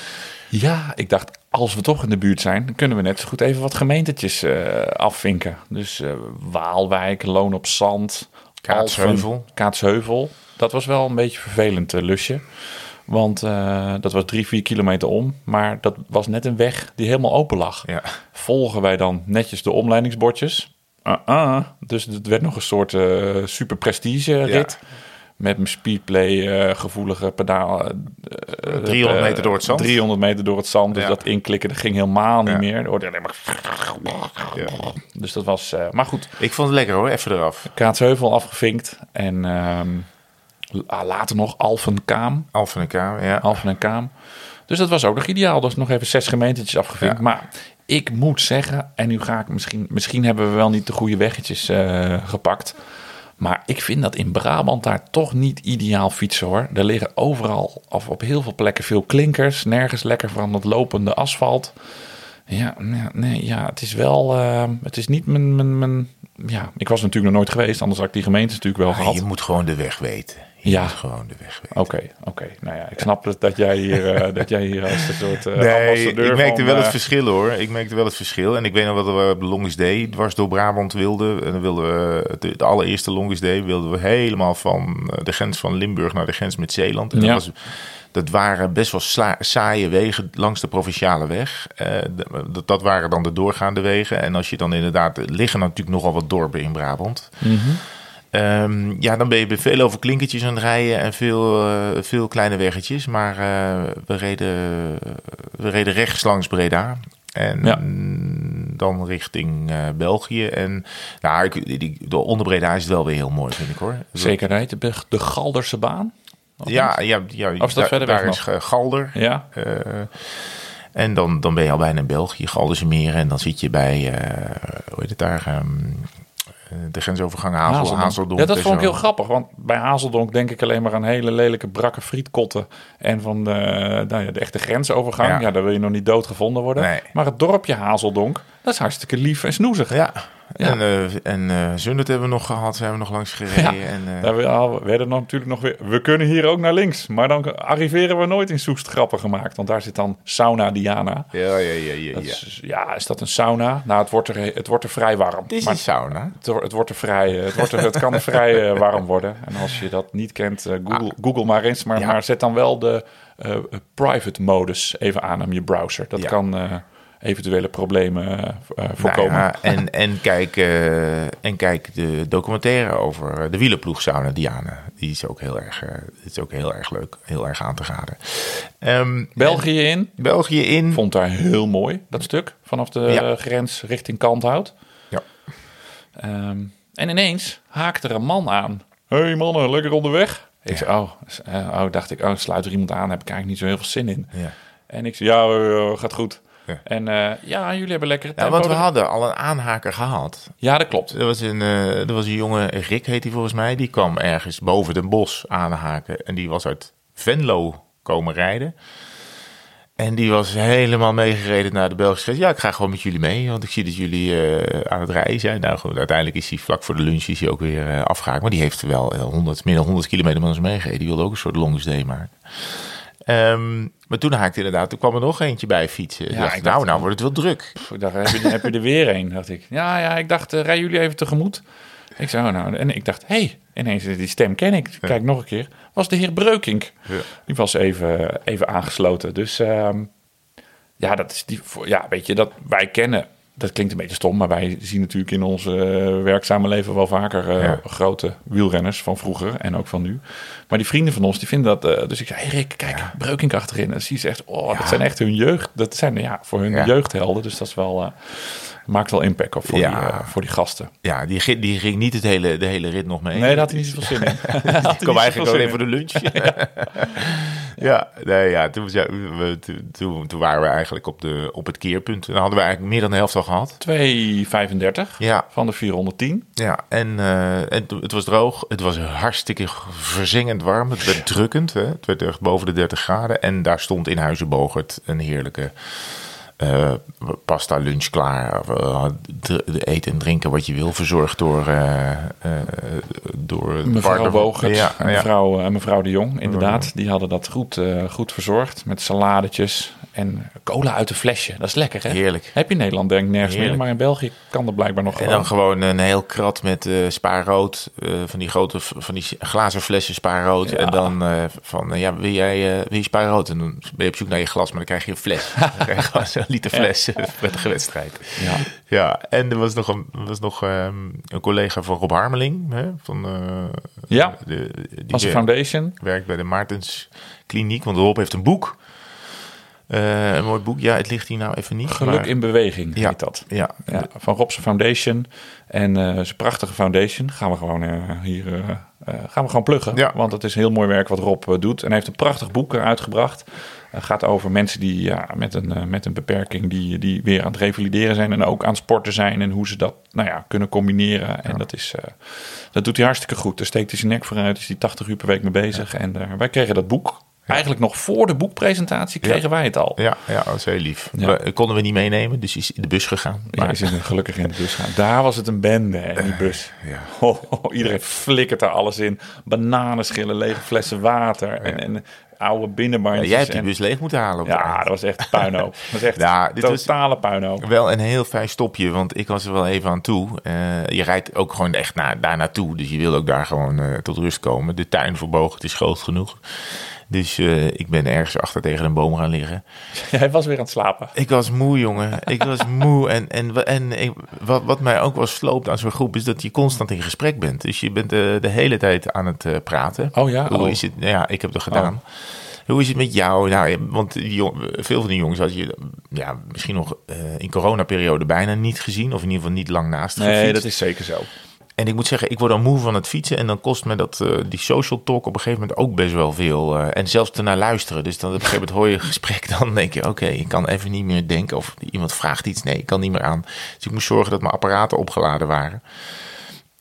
Ja, ik dacht, als we toch in de buurt zijn, dan kunnen we net zo goed even wat gemeentetjes eh, afvinken. Dus Waalwijk, Loon op Zand, Kaatsheuvel. Alphen, Kaatsheuvel. Dat was wel een beetje vervelend lusje. Want dat was drie, vier kilometer om. Maar dat was net een weg die helemaal open lag. Ja. Volgen wij dan netjes de omleidingsbordjes. Uh-uh. Dus het werd nog een soort eh, super prestige rit. Met mijn speedplay eh, gevoelige pedaal. eh, 300 meter door het zand. 300 meter door het zand. Dus Ja. dat inklikken dat ging helemaal niet Ja. meer. Er hoorde alleen maar... Ja. Dus dat was... eh, maar goed, Ik vond het lekker hoor, even eraf. Kaatsheuvel afgevinkt. En ehm, la- later nog Alphenkaam. Alphen en Kaam, ja. Alphen en Kaam. Dus dat was ook nog ideaal. Dus nog even zes gemeentetjes afgevinkt. Maar ik moet zeggen, en nu ga ik misschien... Misschien hebben we wel niet de goede weggetjes eh, gepakt. Maar ik vind dat in Brabant daar toch niet ideaal fietsen hoor. Er liggen overal, of op heel veel plekken, veel klinkers. Nergens lekker van het lopende asfalt. Ja, nee, ja het is wel... eh, het is niet mijn, mijn, mijn... Ja, ik was natuurlijk nog nooit geweest. Anders had ik die gemeentes natuurlijk wel Maar gehad. je moet gewoon de weg weten. Ja. gewoon de weg. Oké, oké. Nou ja, ik snap het dat jij hier, eh, <laughs> dat jij hier als een soort eh Nee, ik merkte van, wel het eh, verschil hoor. Ik merkte wel het verschil. En ik weet nog wat we op Longest Day dwars door Brabant wilden. En dan wilden we, de, de allereerste Longest Day wilden we helemaal van de grens van Limburg naar de grens met Zeeland. En dat, was, dat waren best wel sla- saaie wegen langs de provinciale weg. Dat, dat waren dan de doorgaande wegen. En als je dan inderdaad, er liggen natuurlijk nogal wat dorpen in Brabant. Mhm. Ehm, ja, dan ben je veel over klinkertjes aan het rijden en veel, eh, veel kleine weggetjes. Maar eh, we, reden, we reden rechts langs Breda. En Ja. dan richting eh, België. En nou, ik, die, de onder Breda is het wel weer heel mooi, vind ik hoor. Zeker rijdt de, de Galderse baan. Ja, ja, ja Of dat daar, verder weg daar is nog? Galder. Ja, en dan, dan ben je al bijna in België, Galderse Meren. En dan zit je bij, hoe heet het daar, ehm, eh, de grensovergang Hazel, Hazeldonk. Hazeldonk. Ja, dat vond ik heel grappig. Want bij Hazeldonk denk ik alleen maar aan hele lelijke brakke frietkotten. En van de, nou ja, de echte grensovergang. Ja. Ja. daar wil je nog niet doodgevonden worden. Nee. Maar het dorpje Hazeldonk, dat is hartstikke lief en snoezig. Ja, Ja. en, eh en eh Zundert hebben we nog gehad, zijn we nog langs gereden. Ja. En, eh, Daar we- werden natuurlijk nog weer. We kunnen hier ook naar links. Maar dan arriveren we nooit in Soest grappen gemaakt. Want daar zit dan Sauna Diana. ja, ja, ja, ja. Is, ja, is dat een sauna? Nou, het wordt er, het wordt er vrij warm. Het is Maar een sauna. het, wordt- het wordt er vrij, het, wordt er, het kan er vrij warm worden. En als je dat niet kent, Google, Google maar eens. Maar, Ja. maar zet dan wel de eh, private modus even aan op je browser. Dat Ja. kan eh, eventuele problemen eh, eh, voorkomen. Nou ja, en, <laughs> en, kijk, eh, en kijk de documentaire over de wielerploeg Sauna Diana. Die is ook heel erg, is ook heel erg leuk, heel erg aan te raden. Ehm, België in. België in. Vond daar heel mooi, dat stuk. Vanaf de Ja. grens richting Kanthout. Ja. Ehm, en ineens haakte er een man aan. hey mannen, lekker onderweg? Ik zei, oh, oh, dacht ik, oh, sluit er iemand aan, heb ik eigenlijk niet zo heel veel zin in. Ja. En ik zei, ja, gaat goed. Ja. En eh, ja, jullie hebben lekker Ja, want we hadden al een aanhaker gehad. Ja, dat klopt. Er was, een, eh, er was een jongen, Rick heet hij volgens mij, die kwam ergens boven den bos aanhaken. En die was uit Venlo komen rijden. En die was helemaal meegereden naar de Belgische grens. Ja, ik ga gewoon met jullie mee, want ik zie dat jullie eh, aan het rijden zijn. Nou goed, uiteindelijk is hij vlak voor de lunch is hij ook weer eh, afgehaakt. Maar die heeft wel eh, 100, meer dan 100 kilometer met ons meegereden. Die wilde ook een soort longest day maken. Ehm, maar toen haakte inderdaad, toen kwam er nog eentje bij fietsen. Ja, Ja, dacht, ik dacht- nou, nou wordt het wel druk. Pff, Ik dacht, heb je, heb je er weer een? Dacht ik. Ja, ja, ik dacht, eh, rijden jullie even tegemoet? Ik zei, oh, nou, en ik dacht, hé, hey, ineens die stem ken ik. Kijk nog een keer. Was de heer Breukink. Ja. Die was even, even aangesloten. Dus ehm, ja, dat is die, ja, weet je, dat wij kennen. Dat klinkt een beetje stom, maar wij zien natuurlijk in ons eh, werkzame leven wel vaker eh, Ja. grote wielrenners van vroeger en ook van nu. Maar die vrienden van ons, die vinden dat. eh, dus ik zei, hey Rick, kijk, Breukink achterin. En zie ze echt, oh, dat zijn echt hun jeugd. Dat zijn ja, voor hun Ja. jeugdhelden. Dus dat is wel, maakt wel impact op voor, Ja. die, voor die gasten. Ja, die, ging- die ging niet het hele, de hele rit nog mee. Nee, daar had hij niet zoveel zin in. <laughs> Hij kwam eigenlijk alleen voor de lunch. <laughs> Ja, nee, ja toen, ja, we, toen- toen, waren we eigenlijk op, de, op het keerpunt. Dan hadden we eigenlijk meer dan de helft al gehad. 2,35 Ja, van de 410. ja en, eh, en het was droog. Het was hartstikke verzengend warm. Het werd drukkend. Hè? Het werd echt boven de 30 graden. En daar stond in Huizenbogert een heerlijke eh, pasta lunch klaar. Uh, eten en drinken wat je wil. Verzorgd door, eh eh, door de Mevrouw Bogert Ja, en ja. mevrouw, eh, mevrouw de Jong, inderdaad. Die hadden dat goed, eh, goed verzorgd met saladetjes en cola uit een flesje. Dat is lekker, hè? Heerlijk. Heb je in Nederland denk ik nergens meer, maar in België kan dat blijkbaar nog En gewoon. dan gewoon een heel krat met eh spaarrood. eh, van die grote, van die glazen flessen spaarrood. Ja. En dan eh, van, ja, wil jij wil je spaarrood? En dan ben je op zoek naar je glas, maar dan krijg je een fles. <laughs> Dan krijg je zo'n liter fles. <laughs> Prettige wedstrijd. Ja. Ja, en er was nog een, was nog, ehm, een collega van Rob Harmeling. Hè, van, Ja, de, die Als een foundation. werkt bij de Maartens Kliniek. Want Rob heeft een boek. Eh, een mooi boek. Ja, het ligt hier nou even niet. Geluk maar- in beweging Ja. heet dat. Ja, Ja, van Robse Foundation. En eh zijn prachtige foundation gaan we gewoon eh, hier eh, eh, gaan we gewoon pluggen. Ja. Want het is heel mooi werk wat Rob eh, doet. En hij heeft een prachtig boek eh, uitgebracht. Het gaat over mensen die ja, met, een, eh, met een beperking die, die weer aan het revalideren zijn. En ook aan het sporten zijn. En hoe ze dat nou ja, kunnen combineren. En dat, is, eh, dat doet hij hartstikke goed. Daar steekt hij zijn nek vooruit. Is hij 80 uur per week mee bezig. En eh, wij kregen dat boek. Eigenlijk nog voor de boekpresentatie kregen wij het al. Ja, ja, dat is heel lief. Ja. We, konden we niet meenemen, dus is in de bus gegaan. Ja, Maar, is in- gelukkig in de bus gaan. Daar was het een bende hè, in die bus. ja. Oh, oh, iedereen flikkert er alles in. Bananenschillen, lege flessen water en, en oude Ja, binnenbandjes. jij hebt die en- bus leeg moeten halen. Ja, eind. dat was echt puinhoop. Dat was echt <laughs> Ja, dit totale puinhoop. Wel een heel fijn stopje, want ik was er wel even aan toe. Eh, je rijdt ook gewoon echt naar, daar naartoe, dus je wil ook daar gewoon eh, tot rust komen. De tuin voor Bogen, het is groot genoeg. Dus eh, ik ben ergens achter tegen een boom gaan liggen. <laughs> Jij was weer aan het slapen. Ik was moe, jongen. Ik was <laughs> moe. En, en, en ik- wat, wat mij ook wel sloopt aan zo'n groep... is dat je constant in gesprek bent. Dus je bent de, de hele tijd aan het eh, praten. Oh ja? Hoe Oh. is het? Nou ja, ik heb het gedaan. Hoe is het met jou? Nou, ja, want die jong- veel van die jongens had je ja, misschien nog eh, in coronaperiode bijna niet gezien. Of in ieder geval niet lang naast Nee, gefietst. dat is zeker zo. En ik moet zeggen, ik word dan moe van het fietsen. En dan kost me dat, eh, die social talk op een gegeven moment ook best wel veel. eh, en zelfs ernaar luisteren. Dus dan op een gegeven moment hoor je een gesprek. <laughs> Dan denk je, oké, ik kan even niet meer denken. Of iemand vraagt iets. Nee, ik kan niet meer aan. Dus ik moest zorgen dat mijn apparaten opgeladen waren.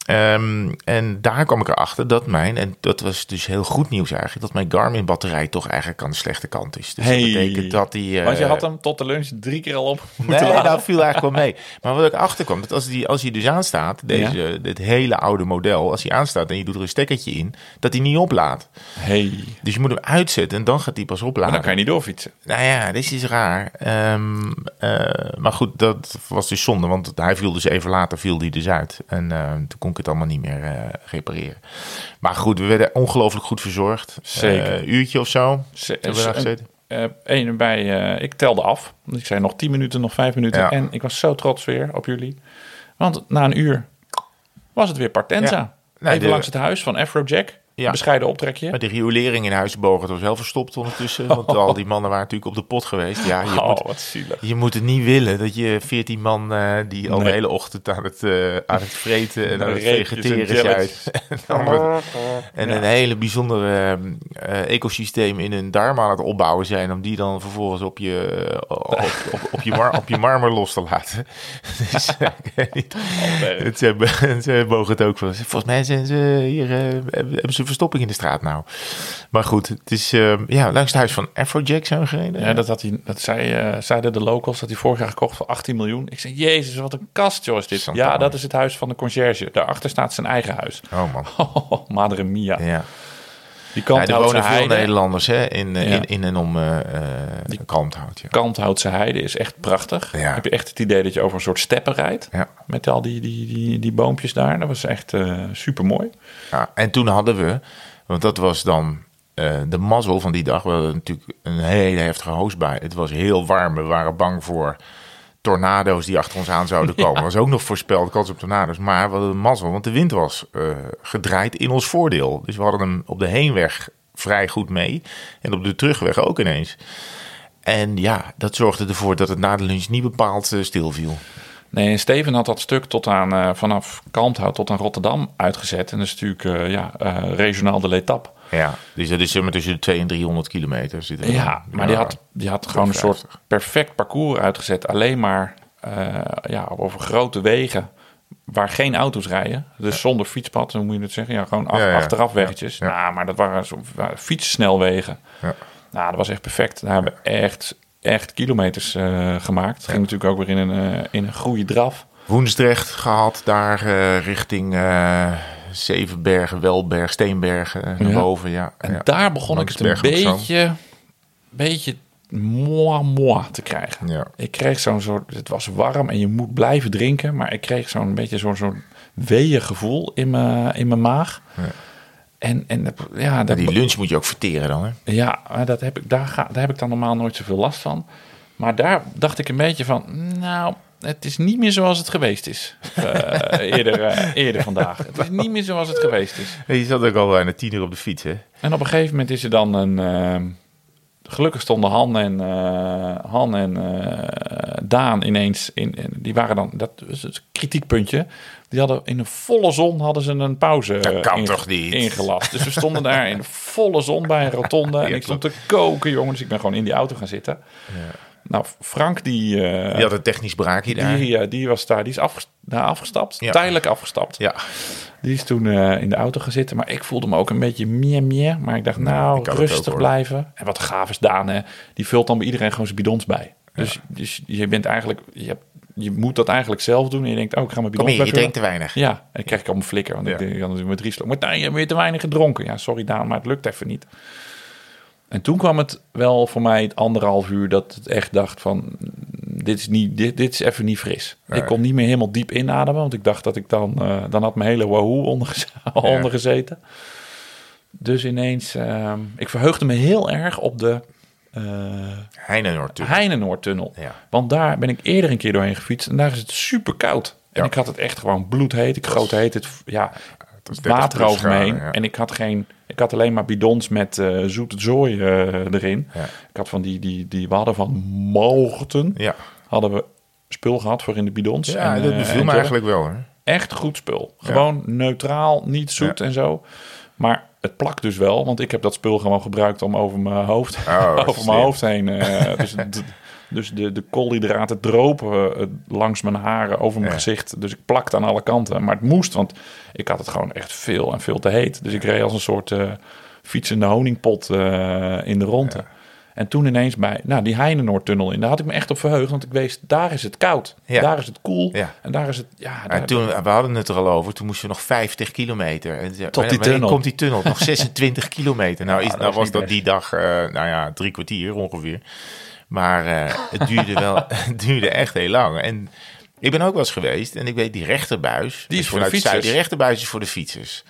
Ehm, en daar kwam ik erachter dat mijn, en dat was dus heel goed nieuws eigenlijk, dat mijn Garmin-batterij toch eigenlijk aan de slechte kant is. Dus Hey. dat betekent dat die. eh, Want je had hem tot de lunch drie keer al op <laughs> Nee, moeten laden. dat viel eigenlijk wel mee. Maar wat ik achter kwam, dat als, die, als hij dus aanstaat, deze, dit hele oude model, als hij aanstaat en je doet er een stekkertje in, dat hij niet oplaadt. Hey, Dus je moet hem uitzetten en dan gaat hij pas maar opladen. dan kan je niet doorfietsen. Nou ja, dit is raar. Ehm, eh, maar goed, dat was dus zonde, want hij viel dus even later viel die dus uit. En eh, toen kon ik het allemaal niet meer eh, repareren. Maar goed, we werden ongelooflijk goed verzorgd. Zeker. Eh, uurtje of zo hebben we daar ze- gezeten. eh, één bij, eh, ik telde af. Ik zei nog 10 minuten, nog 5 minuten. Ja. En ik was zo trots weer op jullie. Want na een uur was het weer Partenza. Ja. Nou, Even de- langs het huis van Afrojack. Ja. Bescheiden optrekje. Maar de riolering in Huizenbogen was wel verstopt ondertussen. Want al die mannen waren natuurlijk op de pot geweest. Ja, je, oh, moet, wat zielig. je moet het niet willen dat je 14 man eh, die al de hele ochtend aan het, eh, aan het vreten en aan het vegeteren zijn. <laughs> en dan wordt- <laughs> en een hele bijzondere eh, ecosysteem in hun darmen aan het opbouwen zijn. Om die dan vervolgens op je, op, op, op je, mar, op je marmer los te laten. <laughs> dus, ik weet niet. Het hebben, ze mogen het ook wel. Volgens mij zijn ze hier, hebben hebben verstopping in de straat nou. Maar goed, het is eh, ja, langs het huis van Afrojack zijn we gereden. Ja, dat, had hij, dat zei, eh, zeiden de locals dat hij vorig jaar gekocht voor 18 miljoen. Ik zei, jezus, wat een kast, joh, is dit. Santa ja, dat is het huis van de conciërge. Daarachter staat zijn eigen huis. Oh man. Oh, <laughs> madre mia. Ja. Die Ja, kant er wonen veel. Nederlanders hè, in, eh, Ja. in, in en om eh Kalmthout. Ja. Kanthoutse heide is echt prachtig. Ja. Heb je echt het idee dat je over een soort steppen rijdt. Met al die, die, die, die boompjes daar. Dat was echt super mooi. Ja, en toen hadden we, want dat was dan de mazzel van die dag. We hadden natuurlijk een hele heftige hoosbui. Het was heel warm. We waren bang voor tornado's die achter ons aan zouden <laughs> komen. was ook nog voorspeld, kans op tornado's. Maar we hadden een mazzel, want de wind was eh, gedraaid in ons voordeel. Dus we hadden hem op de heenweg vrij goed mee. En op de terugweg ook ineens. En ja, dat zorgde ervoor dat het na de lunch niet bepaald eh, stilviel. Nee, en Steven had dat stuk tot aan, eh, vanaf Kalmthout tot aan Rotterdam uitgezet. En dat is natuurlijk ja, regionaal de letap. Ja, dus dat is zeg maar tussen de 200 en 300 kilometer. Zit Ja, maar die had, die had gewoon een soort 50. perfect parcours uitgezet. Alleen maar eh, ja, over grote wegen waar geen auto's rijden. Dus zonder fietspad, hoe moet je het zeggen? Ja, gewoon af, Ja, ja. achteraf weggetjes. Ja. Nou, maar dat waren, zo, waren fietssnelwegen. Ja. Nou, dat was echt perfect. Daar hebben we echt, echt kilometers eh, gemaakt. Het ging natuurlijk ook weer in een, eh, in een goede draf. Woensdrecht gehad, daar richting Zevenbergen, Welberg, Steenbergen eh, naar Ja. boven. Ja. En daar begon ik het een beetje, beetje moi moi te krijgen. Ja. Ik kreeg zo'n soort, het was warm en je moet blijven drinken, maar ik kreeg zo'n beetje zo'n zo'n weeën gevoel in mijn, in mijn maag. Ja. En, en ja, dat, Die lunch moet je ook verteren dan, hè? ja, maar dat heb ik, daar, ga, daar heb ik dan normaal nooit zoveel last van. Maar daar dacht ik een beetje van, nou, het is niet meer zoals het geweest is. eh, <laughs> eerder, eh, eerder vandaag. Het is niet meer zoals het geweest is. Je zat ook al aan de tien uur op de fiets, hè? En op een gegeven moment is er dan een. eh, gelukkig stonden Han en, eh, Han en eh, Daan ineens. In, in- die waren dan. Dat was het kritiekpuntje. Die hadden in een volle zon hadden ze een pauze Dat kan eh, toch niet? ingelast. Dus we stonden daar in volle zon bij een rotonde. En Ja, ik stond te koken, jongen. Dus ik ben gewoon in die auto gaan zitten. Nou, Frank die. eh, Die had een technisch braakje daar. die, eh, die was daar, die is afgest- daar afgestapt, Ja. tijdelijk afgestapt. Ja, Die is toen eh, in de auto gaan zitten. Maar ik voelde me ook een beetje meer meer. Maar ik dacht, nou, ik ook, rustig blijven. En wat gaaf is Daan, hè? Die vult dan bij iedereen gewoon zijn bidons bij. Dus, dus je bent eigenlijk... Je, hebt- je moet dat eigenlijk zelf doen. En je denkt, oh, ik ga mijn kom bidons hier, je drinkt te weinig. Ja, en dan krijg ik al mijn flikker. Want Ja. ik denk, dan doen we drie slokken. Maar je hebt weer te weinig gedronken. Ja, sorry Daan, maar het lukt even niet. En toen kwam het wel voor mij het anderhalf uur dat het echt dacht van... Dit is, niet, dit, dit is even niet fris. Ik kon niet meer helemaal diep inademen. Want ik dacht dat ik dan... eh, dan had mijn hele wahoo ondergez- <laughs> ondergezeten. Dus ineens... ehm, ik verheugde me heel erg op de eh Heinenoord toe. Heinenoordtunnel. Ja. Want daar ben ik eerder een keer doorheen gefietst. En daar is het super koud. En ik had het echt gewoon bloedheet. Ik goot heet het, ja, was 30 water over me heen. En ik had geen... Ik had alleen maar bidons met eh zoete zooi eh, erin. Ja. Ik had van die, die, die... We hadden van Mogen Ja, hadden we spul gehad voor in de bidons. ja En, dat eh, beviel me eigenlijk wel, hè? Echt goed spul. Gewoon neutraal, niet zoet en zo. Maar het plakt dus wel, want ik heb dat spul gewoon gebruikt om over mijn hoofd, Oh, <laughs> over mijn hoofd heen. dus <laughs> dus de, de koolhydraten dropen eh, langs mijn haren over mijn Ja. gezicht. Dus ik plakte aan alle kanten. Maar het moest, want ik had het gewoon echt veel en veel te heet. Dus ik reed als een soort eh, fietsende honingpot eh, in de ronde. En toen ineens bij nou, die Heinenoordtunnel in. Daar had ik me echt op verheugd. Want ik wees, daar is het koud. Ja. Daar is het koel. Ja. En daar is het... Ja, En daar, toen, we hadden het er al over, toen moesten we nog 50 kilometer. En, Tot die tunnel. komt die tunnel? Nog <laughs> 26 kilometer. Nou, is, nou is was dat best. die dag, nou ja, drie kwartier ongeveer. Maar eh, het duurde wel, <laughs> het duurde echt heel lang. En ik ben ook wel eens geweest en ik weet, die rechterbuis... Die is voor de fietsers. Zuid, Die rechterbuis is voor de fietsers.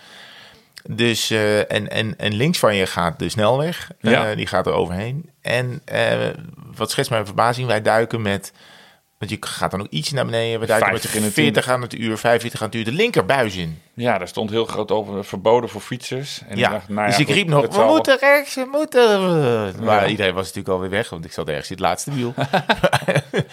Dus, eh, en, en, en links van je gaat de snelweg. eh, die gaat er overheen. En wat schetst mijn verbazing, wij duiken met... Want je gaat dan ook iets naar beneden. We duiken met 50 in het 40 aan het uur, 45 aan het uur. De linkerbuis in. Ja, daar stond heel groot over verboden voor fietsers. En Ja, ik dacht, nou dus ja, ik goed, riep nog, het we zal moeten rechts, we moeten... Maar Ja. iedereen was natuurlijk alweer weg, want ik zat ergens in het laatste wiel. <laughs>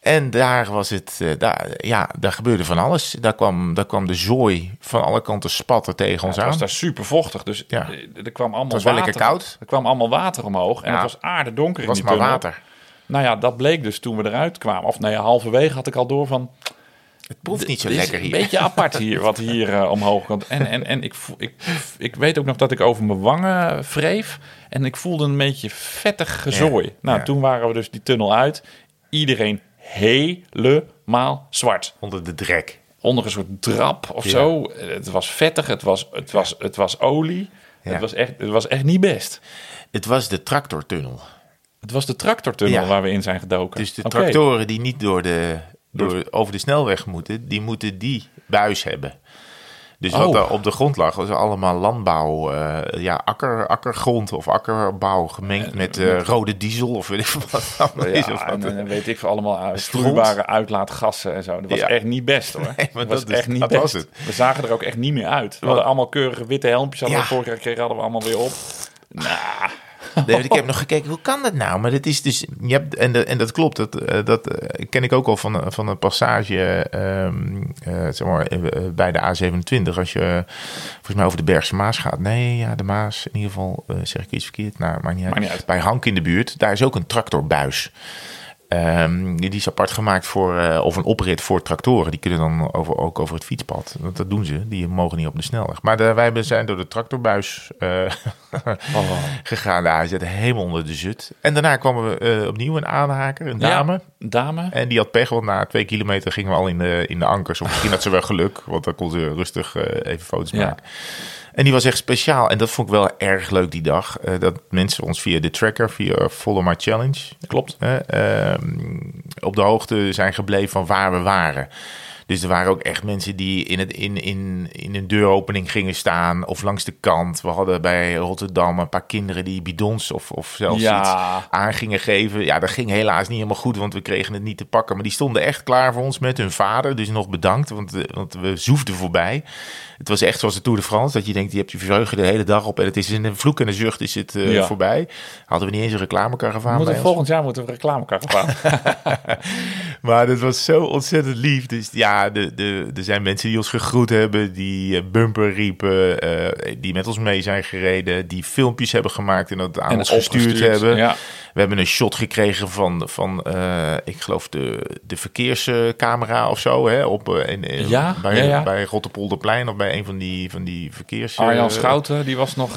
en daar was het, eh, daar, ja, daar gebeurde van alles. Daar kwam, daar kwam de zooi van alle kanten spatten tegen ons Het aan. was daar super vochtig, dus Ja. eh, er kwam allemaal was wel water. lekker koud. Er kwam allemaal water omhoog en het was aardedonker in Het was die maar tunnel. water. Nou ja, dat bleek dus toen we eruit kwamen. Of nee, halverwege had ik al door van... Het proeft niet zo lekker een hier. beetje apart hier, wat hier eh, omhoog komt. En, en, en ik, ik, ik weet ook nog dat ik over mijn wangen wreef. En ik voelde een beetje vettig gezooi. nou, ja. toen waren we dus die tunnel uit. Iedereen helemaal zwart. Onder de drek. onder een soort drap of zo. Het was vettig, het was, het was, het was olie. Ja. Het, was echt, het was echt niet best. Het was de tractortunnel. Het was de tractortunnel Ja. waar we in zijn gedoken. Dus de tractoren die niet door de, door, over de snelweg moeten, die moeten die buis hebben. Dus wat Oh. daar op de grond lag, was allemaal landbouw, eh, ja, akker, akkergrond of akkerbouw gemengd met eh, rode diesel of weet ik veel wat. is, of Ja, wat. en, weet ik veel allemaal vloeibare uitlaatgassen en zo. Dat was Ja. echt niet best hoor. <laughs> Nee, dat was echt niet dat best. was het. We zagen er ook echt niet meer uit. We hadden allemaal keurige witte helmpjes. Hadden Ja. we vorige keer hadden we allemaal weer op. Nou, Nee, want ik heb nog gekeken, hoe kan dat nou? Maar dat is dus, je hebt, en, de, en dat klopt, dat, eh, dat eh, ken ik ook al van, van een passage ehm, eh, zeg maar, eh, bij de A27. Als je volgens mij over de Bergse Maas gaat. Nee, ja, de Maas, in ieder geval eh, zeg ik iets verkeerd. Nou, maakt niet uit. Maakt niet uit. Bij Hank in de buurt, daar is ook een tractorbuis. Ehm, die is apart gemaakt voor, eh, of een oprit voor tractoren. Die kunnen dan over, ook over het fietspad. Want dat doen ze. Die mogen niet op de snelweg. Maar de, wij zijn door de tractorbuis eh, <laughs> gegaan. Daar hij zit helemaal onder de zut. En daarna kwam we eh, opnieuw een aanhaker, een dame. Ja, dame. En die had pech, want na twee kilometer gingen we al in de, in de ankers. Of misschien had ze wel geluk, want dan kon ze rustig eh, even foto's Ja. maken. En die was echt speciaal. En dat vond ik wel erg leuk die dag. eh, dat mensen ons via de tracker, via Follow My Challenge, Klopt. eh, ehm, op de hoogte zijn gebleven van waar we waren. Dus er waren ook echt mensen die in, het, in, in, in een deuropening gingen staan of langs de kant. We hadden bij Rotterdam een paar kinderen die bidons of, of zelfs Ja. iets aan gingen geven. Ja, dat ging helaas niet helemaal goed, want we kregen het niet te pakken. Maar die stonden echt klaar voor ons met hun vader. Dus nog bedankt, want, eh, want we zoefden voorbij. Het was echt zoals de Tour de France, dat je denkt, je hebt je vreugde de hele dag op en het is in een vloek en een zucht is het eh, Ja. voorbij. Hadden we niet eens een reclamekaravaan bij ons. volgend jaar moeten we reclamekaart gaan. <laughs> Maar dat was zo ontzettend lief. Dus ja, de, de, er zijn mensen die ons gegroet hebben, die eh, bumper riepen, eh, die met ons mee zijn gereden, die filmpjes hebben gemaakt en dat aan En ons gestuurd hebben. ja. We hebben een shot gekregen van, van eh, ik geloof, de, de verkeerscamera of zo, hè, op, in, in- Ja, bij, ja, ja. bij Rotterpolderplein of bij een van die, van die verkeers... Arjan Schouten, die, was nog,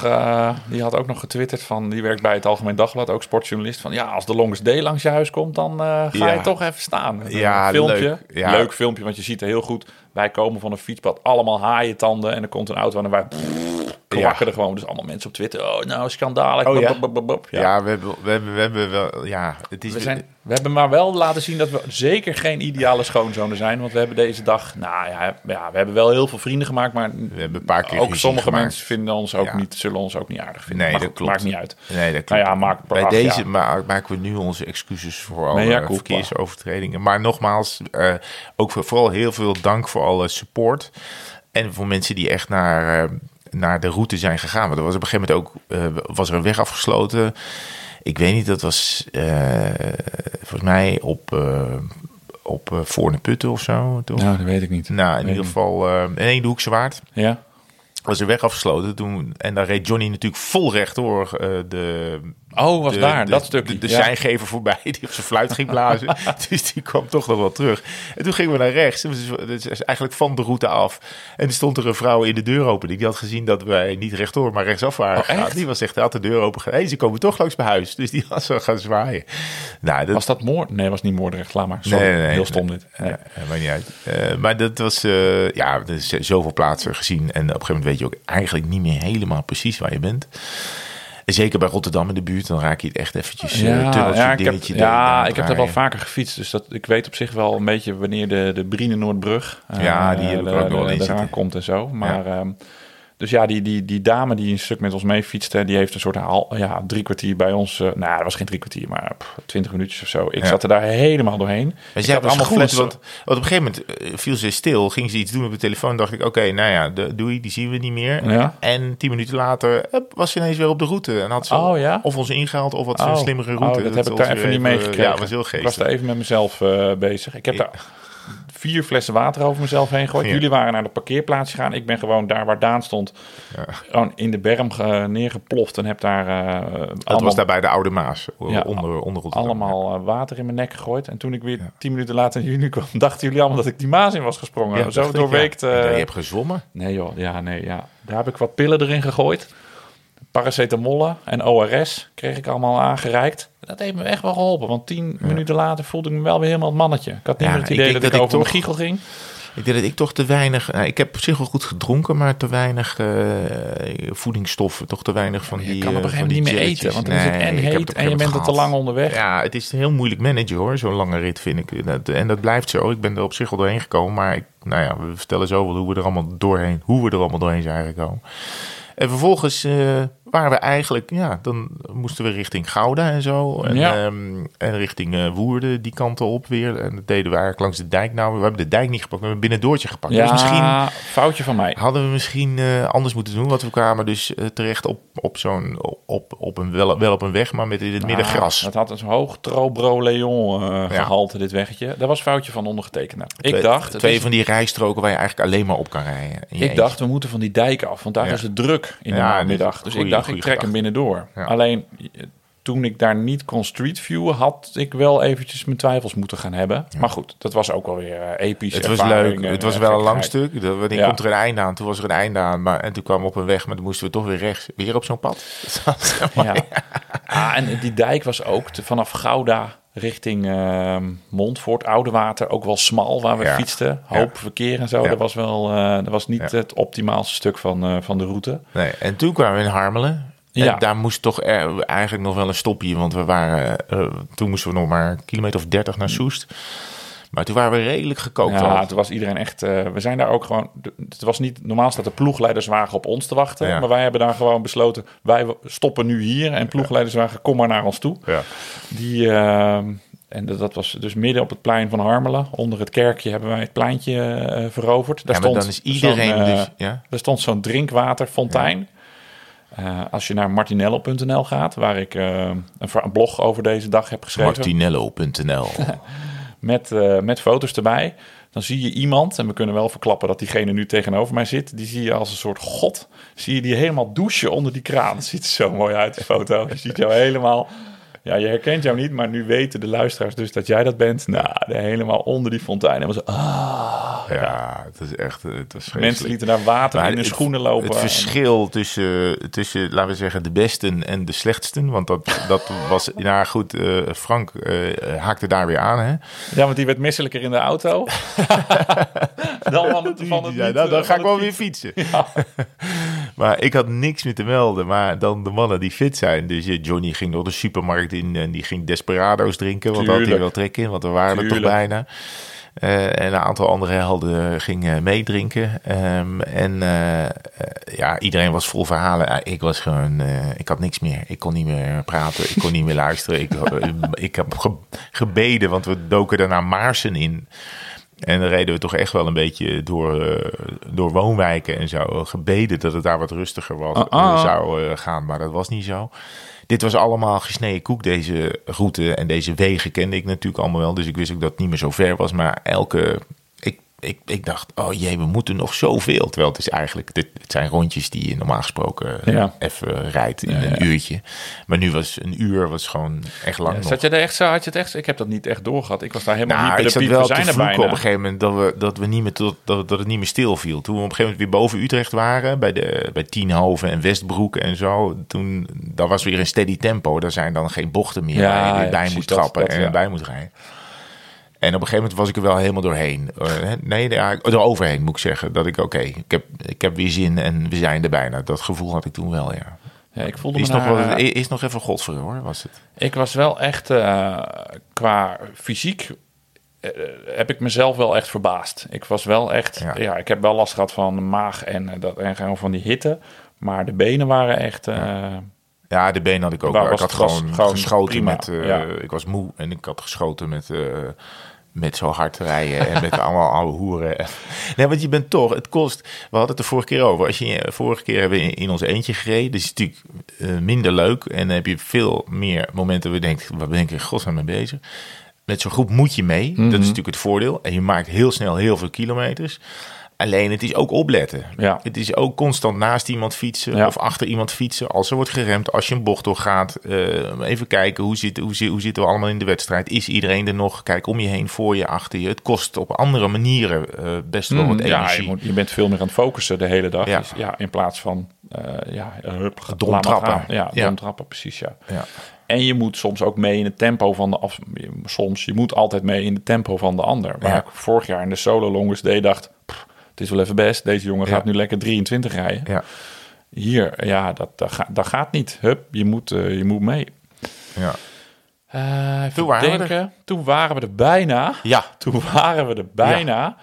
die had ook nog getwitterd van, die werkt bij het Algemeen Dagblad, ook sportjournalist, van ja, als de longest day langs je huis komt, dan ga je toch even staan. Een Ja, filmpje, leuk. Ja. leuk filmpje, want je ziet er heel goed, wij komen van een fietspad, allemaal haaientanden en er komt een auto aan en wij kwakken er gewoon. Dus allemaal mensen op Twitter, oh nou, schandalig. Oh, ja? Ja, Ja. we, hebben, we, hebben, we hebben wel, ja, het is... We, zijn, we hebben maar wel laten zien dat we zeker geen ideale schoonzonen zijn. Want we hebben deze dag, nou ja, ja we hebben wel heel veel vrienden gemaakt. Maar We hebben een paar keer ook sommige gemaakt. mensen vinden ons ook Ja. niet, zullen ons ook niet aardig vinden. Nee, Maar dat goed, klopt. Maakt niet uit. Nee, dat Nou klopt. ja, maak Bij deze ma- maken we nu onze excuses voor alle verkeersovertredingen. Maar nogmaals, eh, ook voor, vooral heel veel dank voor alle support. En voor mensen die echt naar, eh, naar de route zijn gegaan. Want er was op een gegeven moment ook eh, was er een weg afgesloten. Ik weet niet, dat was eh, volgens mij op, eh op Voorne Putten of zo. Toch? Nou, dat weet ik niet. Nou, in Weet ieder geval, eh nee, de Hoekse Waard Ja? was er weg afgesloten. Toen, en daar reed Johnny natuurlijk vol recht door de Oh, was de, daar, de, dat stukje. De, de ja. seingever voorbij, die op zijn fluit ging blazen. <laughs> dus die kwam toch nog wel terug. En toen gingen we naar rechts. Dus eigenlijk van de route af. En er stond er een vrouw in de deuropening. Die had gezien dat wij niet rechtdoor, maar rechtsaf waren Oh? Die was echt, had de deur open gedaan. Hey, ze komen toch langs mijn huis. Dus die was zo gaan zwaaien. Nou, dat, Was dat moord? Nee, was niet Moordrecht. Laat maar. Sorry, Nee, nee, nee. heel stom dit. Ja, maakt niet uit. Eh, maar dat was, eh, ja, er is zoveel plaatsen gezien. En op een gegeven moment weet je ook eigenlijk niet meer helemaal precies waar je bent. Zeker bij Rotterdam in de buurt, dan raak je het echt eventjes uh, tunneltje, ja, ik heb, ja, ik heb er wel vaker gefietst. Dus dat, ik weet op zich wel een beetje wanneer de, de Briene Noordbrug eh, Ja, die de- ook de- eens eraan zitten. komt en zo. Maar, ehm, dus ja, die, die, die dame die een stuk met ons mee fietste, die heeft een soort hal, ja, drie kwartier bij ons. eh, nou, dat was geen drie kwartier, maar pff, twintig minuutjes of zo. Ik Ja. zat er daar helemaal doorheen. Maar zij had allemaal goed, flessen. want, want op een gegeven moment eh, viel ze stil, ging ze iets doen op de telefoon. dacht ik, oké, nou ja, de, doei, die zien we niet meer. Ja. En tien minuten later hup, was ze ineens weer op de route. En had ze Oh, ja? of ons ingehaald of wat ze Oh, een slimmere route. oh, dat heb ik daar even niet meegekregen. Ja, was heel Ik was geestig. er even met mezelf eh, bezig. Ik heb daar vier flessen water over mezelf heen gegooid. Ja. Jullie waren naar de parkeerplaats gegaan. Ik ben gewoon daar waar Daan stond, gewoon in de berm ge- neergeploft en heb daar eh, Dat allemaal, was daar bij de Oude Maas, Ja, onder, onder allemaal eh, water in mijn nek gegooid. En toen ik weer tien minuten later naar jullie kwam, <laughs> dachten jullie allemaal dat ik die maas in was gesprongen. Ja, Zo doorweekt. ja. eh, Ja, je hebt gezwommen. Nee joh, ja, nee, ja. Daar heb ik wat pillen erin gegooid. Paracetamol en ORS kreeg ik allemaal aangereikt. Dat heeft me echt wel geholpen, want tien minuten later voelde ik me wel weer helemaal het mannetje. Ik had niet Ja, meer het idee dat ik, dat ik over toch- giegel ging. Ik denk dat ik toch te weinig... Nou, ik heb op zich wel goed gedronken, maar te weinig eh, voedingsstoffen. Toch te weinig van die Je kan op een eh, gegeven moment niet meer eten, want dan is het Nee, en heet en je bent er te lang onderweg. Ja, het is heel moeilijk managen hoor, zo'n lange rit vind ik. En dat blijft zo. Ik ben er op zich wel doorheen gekomen, maar ik, nou ja, we vertellen zo wel hoe we er allemaal doorheen, hoe we er allemaal doorheen zijn gekomen. En vervolgens eh, waren we eigenlijk, ja, dan moesten we richting Gouda en zo. En, Ja. ehm, en richting eh, Woerden, die kanten op weer. En dat deden we eigenlijk langs de dijk. Nou, we hebben de dijk niet gepakt, we hebben Binnendoortje gepakt. Ja, Dus misschien foutje van mij. hadden we misschien eh, anders moeten doen. Want we kwamen dus eh, terecht op, op zo'n, op, op een, wel, wel op een weg, maar met in het midden gras. Het had een hoog Trobro Leon eh, Ja. gehalte, dit weggetje. Dat was een foutje van ondergetekende. Ik Twee- dacht, Twee is- van die rijstroken waar je eigenlijk alleen maar op kan rijden. ik eentje. dacht, we moeten van die dijk af, want daar Ja. is het druk in de namiddag. Dus ik dacht, ik trek hem binnendoor. Ja. Alleen, toen ik daar niet kon street viewen, had ik wel eventjes mijn twijfels moeten gaan hebben. Maar goed, dat was ook wel weer eh, episch. Het was leuk. Het was wel een lang stuk. Wanneer Ja. komt er een einde aan? Toen was er een einde aan. Maar, en toen kwam op een weg, maar dan moesten we toch weer rechts. Weer op zo'n pad. <laughs> Ja. Ah, en die dijk was ook te- vanaf Gouda richting ehm Montfort, Oudewater, ook wel smal waar we Ja. fietsten. Hoop verkeer en zo. Ja. Dat was wel, eh, dat was niet het optimaalste stuk van, eh, van de route. Nee. En toen kwamen we in Harmelen. Ja. Daar moest toch er, eigenlijk nog wel een stopje. Want we waren, eh, toen moesten we nog maar een kilometer of 30 naar Soest. Maar toen waren we redelijk gekookt Ja, al. toen was iedereen echt. eh, we zijn daar ook gewoon. Het was niet. Normaal staat de ploegleiderswagen op ons te wachten. Ja. Maar wij hebben daar gewoon besloten. Wij stoppen nu hier. En ploegleiderswagen, kom maar naar ons toe. Ja. Die. ehm, en dat, was dus midden op het plein van Harmelen. Onder het kerkje hebben wij het pleintje eh, veroverd. Daar Ja, stond dan is iedereen zo'n, eh, dus... Ja? Er stond zo'n drinkwaterfontein. Als je naar martinello.nl gaat, waar ik een blog over deze dag heb geschreven. Martinello.nl. <laughs> met, eh, met foto's erbij. Dan zie je iemand, en we kunnen wel verklappen dat diegene nu tegenover mij zit. Die zie je als een soort god. Zie je die helemaal douchen onder die kraan. Dat ziet er zo mooi uit, de foto. Je ziet jou helemaal. Ja, je herkent jou niet, maar nu weten de luisteraars dus dat jij dat bent. Nou, helemaal onder die fontein. En we zo, ja, het is echt... Het is vreselijk. mensen lieten daar water Maar in hun het- schoenen lopen. Het verschil tussen, tussen, laten we zeggen, de besten en de slechtsten. Want dat, dat was, <laughs> nou goed, eh, Frank eh, haakte daar weer aan. Hè? Ja, want die werd misselijker in de auto. <laughs> dan van het, van het Ja, niet, dan, eh, dan ga ik wel het weer fietsen. <laughs> maar ik had niks meer te melden. Maar dan de mannen die fit zijn. Dus eh, Johnny ging door de supermarkt in en die ging Desperado's drinken. Want daar had hij wel trek in, want we waren er toch bijna. Eh, en een aantal andere helden gingen meedrinken. Ehm, en eh, eh, ja, iedereen was vol verhalen. Ik was gewoon, ik had niks meer. Ik kon niet meer praten, ik kon niet meer luisteren. Ik, <laughs> ik heb ge- gebeden, want we doken daarna Maarsen in. En dan reden we toch echt wel een beetje door, door woonwijken en zo. Gebeden dat het daar wat rustiger was, Ah, ah. zou gaan, maar dat was niet zo. Dit was allemaal gesneden koek, deze route. En deze wegen kende ik natuurlijk allemaal wel. Dus ik wist ook dat het niet meer zo ver was. Maar elke... Ik, ik, dacht, oh jee, we moeten nog zoveel. Terwijl het is eigenlijk... Dit, het zijn rondjes die je normaal gesproken eh, Ja. even rijdt in Ja, een ja. uurtje. Maar nu was een uur was gewoon echt lang nog. Zat je er echt zo? Had je het echt? Ik heb dat niet echt doorgehad. Ik was daar helemaal Nou, niet ik zat wel te vloeken bijna. op een gegeven moment dat, we, dat, we niet meer tot, dat, dat het niet meer stil viel. Toen we op een gegeven moment weer boven Utrecht waren, bij, de, bij Tienhoven en Westbroek en zo. Toen, dat was weer een steady tempo. Daar zijn dan geen bochten meer waar je bij moet trappen en bij moet rijden. En op een gegeven moment was ik er wel helemaal doorheen. Eh, nee, eroverheen moet ik zeggen. Dat ik, oké, ik, heb, ik heb weer zin en we zijn er bijna. Dat gevoel had ik toen wel, ja. Ja, ik voelde Is me nog, wel, eh, is nog even godver hoor, was het. Ik was wel echt eh, qua fysiek heb ik mezelf wel echt verbaasd. Ik was wel echt, Ja. ja, ik heb wel last gehad van de maag en dat en gewoon van die hitte, maar de benen waren echt. Ja, de been had ik ook. Ik had gewoon, gewoon geschoten prima, met... eh, ja. Ik was moe en ik had geschoten met... eh, met zo hard rijden en met <laughs> allemaal oude hoeren. <laughs> Nee, want je bent toch, het kost, we hadden het de vorige keer over. Als je vorige keer hebben we in, in ons eentje gereden, dus is natuurlijk eh, minder leuk. En dan heb je veel meer momenten waar je denkt, waar ben ik in godsnaam mee bezig? Met zo'n groep moet je mee, Mhm. dat is natuurlijk het voordeel. En je maakt heel snel heel veel kilometers. Alleen het is ook opletten. Ja. Het is ook constant naast iemand fietsen Ja. of achter iemand fietsen. Als er wordt geremd, als je een bocht doorgaat. eh, even kijken, hoe, zit, hoe, zit, hoe zitten we allemaal in de wedstrijd? Is iedereen er nog? Kijk om je heen, voor je, achter je. Het kost op andere manieren eh, best wel wat mm, ja, energie. je, moet, je bent veel meer aan het focussen de hele dag. Ja. Dus Ja, in plaats van eh ja, hup, Dom laat maar trappen. gaan. Ja, Ja. dom trappen, precies ja. Ja. En je moet soms ook mee in het tempo van de af. Soms, je moet altijd mee in het tempo van de ander. Waar Ja. ik vorig jaar in de solo longest day dacht, "Pff, het is wel even best. Deze jongen Ja. gaat nu lekker 23 rijden. Ja, Hier, ja, dat, dat, ga- dat gaat niet. Hup, je moet, eh, je moet mee. ja. Eh, Toen waren we denken. Toen waren we er bijna. ja. Toen waren we er bijna.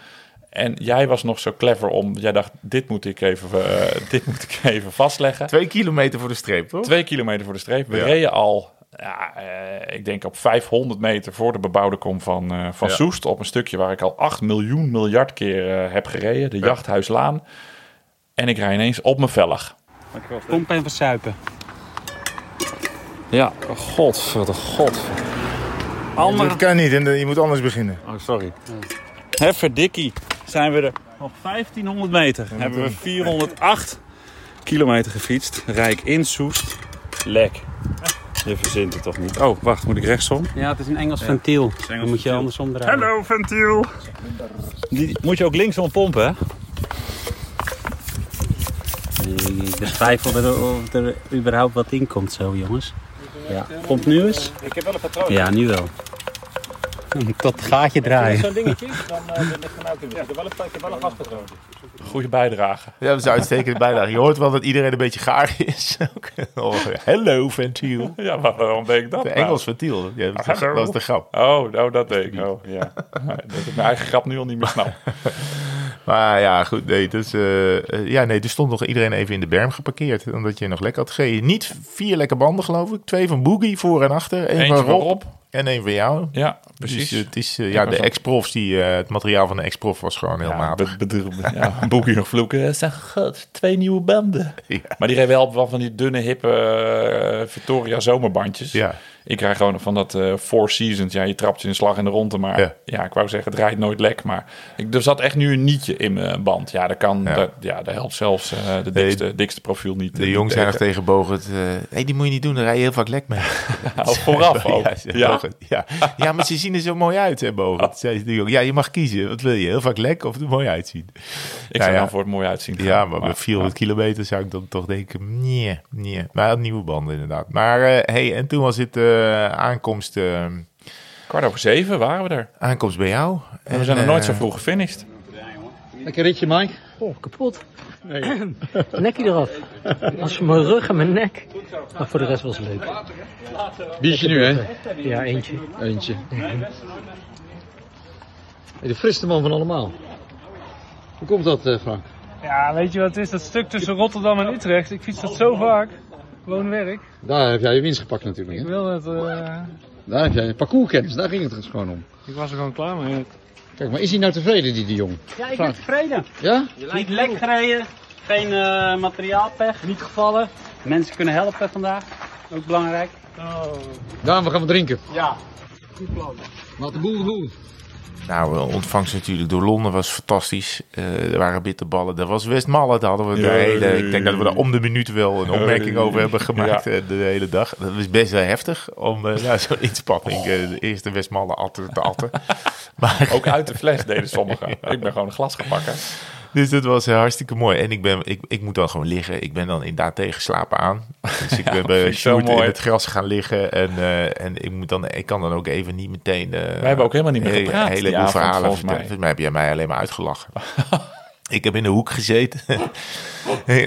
En jij was nog zo clever om... Jij dacht, dit moet ik even, eh, dit moet ik even vastleggen. Twee kilometer voor de streep, toch? Twee kilometer voor de streep. We Ja. reden al, ja, eh, ik denk op 500 meter voor de bebouwde kom van, eh, van Ja. Soest. Op een stukje waar ik al 8 miljoen miljard keer eh, heb gereden. De Jachthuislaan. En ik rij ineens op mijn vellig. Pomp en versuipen. Ja, god, wat een god. Dat kan niet, je moet anders beginnen. Oh, sorry. Hefferdikkie. Zijn we er nog 1500 meter. Hebben we 408 kilometer gefietst. Rijk in Soest. Lek. Je verzint het toch niet? Oh, wacht, moet ik rechtsom? Ja, het is een Engels ventiel. Dan moet je ventiel. andersom draaien. Hallo, ventiel. Die moet je ook linksom pompen, hè? Ik betwijfel er, of er überhaupt wat in komt zo, jongens. Ja. Komt nu eens? Ik heb wel een patroon. Ja, nu wel. <laughs> Tot gaatje draaien. Zo'n dingetje, dan uh, ligt er nou kunnen. Wel een, wel een gaspatroon. Goede bijdrage. Ja, dat is een uitstekende bijdrage. Je hoort wel dat iedereen een beetje gaar is. <laughs> oh, hello, ventiel. Ja, maar waarom deed ik dat? De nou? Engels ventiel. Ja, dat, is, is de grap. Oh, nou, dat deed ik. Oh, ja. <laughs> Dat ik mijn eigen grap nu al niet meer snap. Maar ja, goed. Nee, dus, eh, eh, ja, nee, er stond nog iedereen even in de berm geparkeerd. Omdat je nog lekker had gereden. Niet vier lekke banden, geloof ik. Twee van Boogie, voor en achter. Eén Eentje van Rob. En één van jou. Ja, Dus precies. eh, het is, eh, ja, de ex-profs, die, eh, het materiaal van de ex-prof was gewoon heel ja, matig. <laughs> ja, een boekje nog vloeken. Eh, Zeg, god, twee nieuwe banden. Ja. Maar die reed wel van die dunne, hippe eh, Victoria zomerbandjes. Ja. Ik krijg gewoon van dat eh Four Seasons. Ja, je trapt je in de slag in de ronde. Maar Ja. ja. ik wou zeggen, het rijdt nooit lek. Maar ik, er zat echt nu een nietje in mijn band. Ja, dat kan. Ja. Dat, ja, dat helpt zelfs eh, de dikste, dikste profiel niet. De jongens zijn nog tegen Bogert. eh hey, die moet je niet doen, daar rij je heel vaak lek mee. <laughs> Vooraf <laughs> ook. Ja, zei <laughs> Ja. Ja. maar ze zien er zo mooi uit, hè, Bogert. Zei de jongen. Ja, je mag kiezen. Wat wil je? Heel vaak lek of er mooi uitzien? Ik zou ja. dan voor het mooi uitzien. Ja, gaan, maar met 400 kilometer zou ik dan toch denken, nee, nee. Maar nieuwe banden inderdaad. Maar eh, hey, en toen was het eh, aankomst, eh, Kwart over zeven waren we er. aankomst bij jou. En we zijn nog nooit zo eh, vroeg gefinished. Lekker ritje, Mike. Oh, kapot. <clears throat> Nekje eraf. Als mijn rug en mijn nek. Maar voor de rest was het leuk. Biertje nu, hè? Ja, eentje. Eentje. Hey, de friste man van allemaal. Hoe komt dat, eh, Frank? Ja, weet je wat het is? Dat stuk tussen Rotterdam en Utrecht. Ik fiets dat zo vaak. Woon-werk. Daar heb jij je winst gepakt natuurlijk. Ik Hè? wil het. eh, Daar heb jij je parcourskennis, daar ging het dus gewoon om. ik was er gewoon klaar mee. Kijk, maar is hij nou tevreden, die de jong? Ja, ik ben tevreden. Ja? Niet lek gereden. Geen eh, materiaalpech. Niet gevallen. Mensen kunnen helpen vandaag. Ook belangrijk. Daarom we gaan we drinken. Ja. Laat de boel de boel. Nou, de ontvangst natuurlijk door Londen was fantastisch. Eh, er waren bitterballen. Er was Westmalle. Daar hadden we de Ja. hele, ik denk dat we daar om de minuut wel een opmerking over hebben gemaakt Ja. eh, de hele dag. Dat was best wel heftig om eh, nou, zo'n inspanning, eh, de eerste Westmalle atten te atten. <laughs> Maar, Ook uit de fles deden sommigen. <laughs> Ik ben gewoon een glas pakken. Dus dat was eh, hartstikke mooi. En ik, ben, ik, ik moet dan gewoon liggen. Ik ben dan inderdaad tegen slapen aan. Dus ik <laughs> ben bij Sjoerd in het gras gaan liggen. En, eh, en ik, moet dan, ik kan dan ook even niet meteen... eh, Wij hebben ook helemaal niet meer hele- gepraat avond, verhalen volgens mij. Volgens mij heb jij mij alleen maar uitgelachen. <laughs> ik heb in de hoek gezeten. <laughs>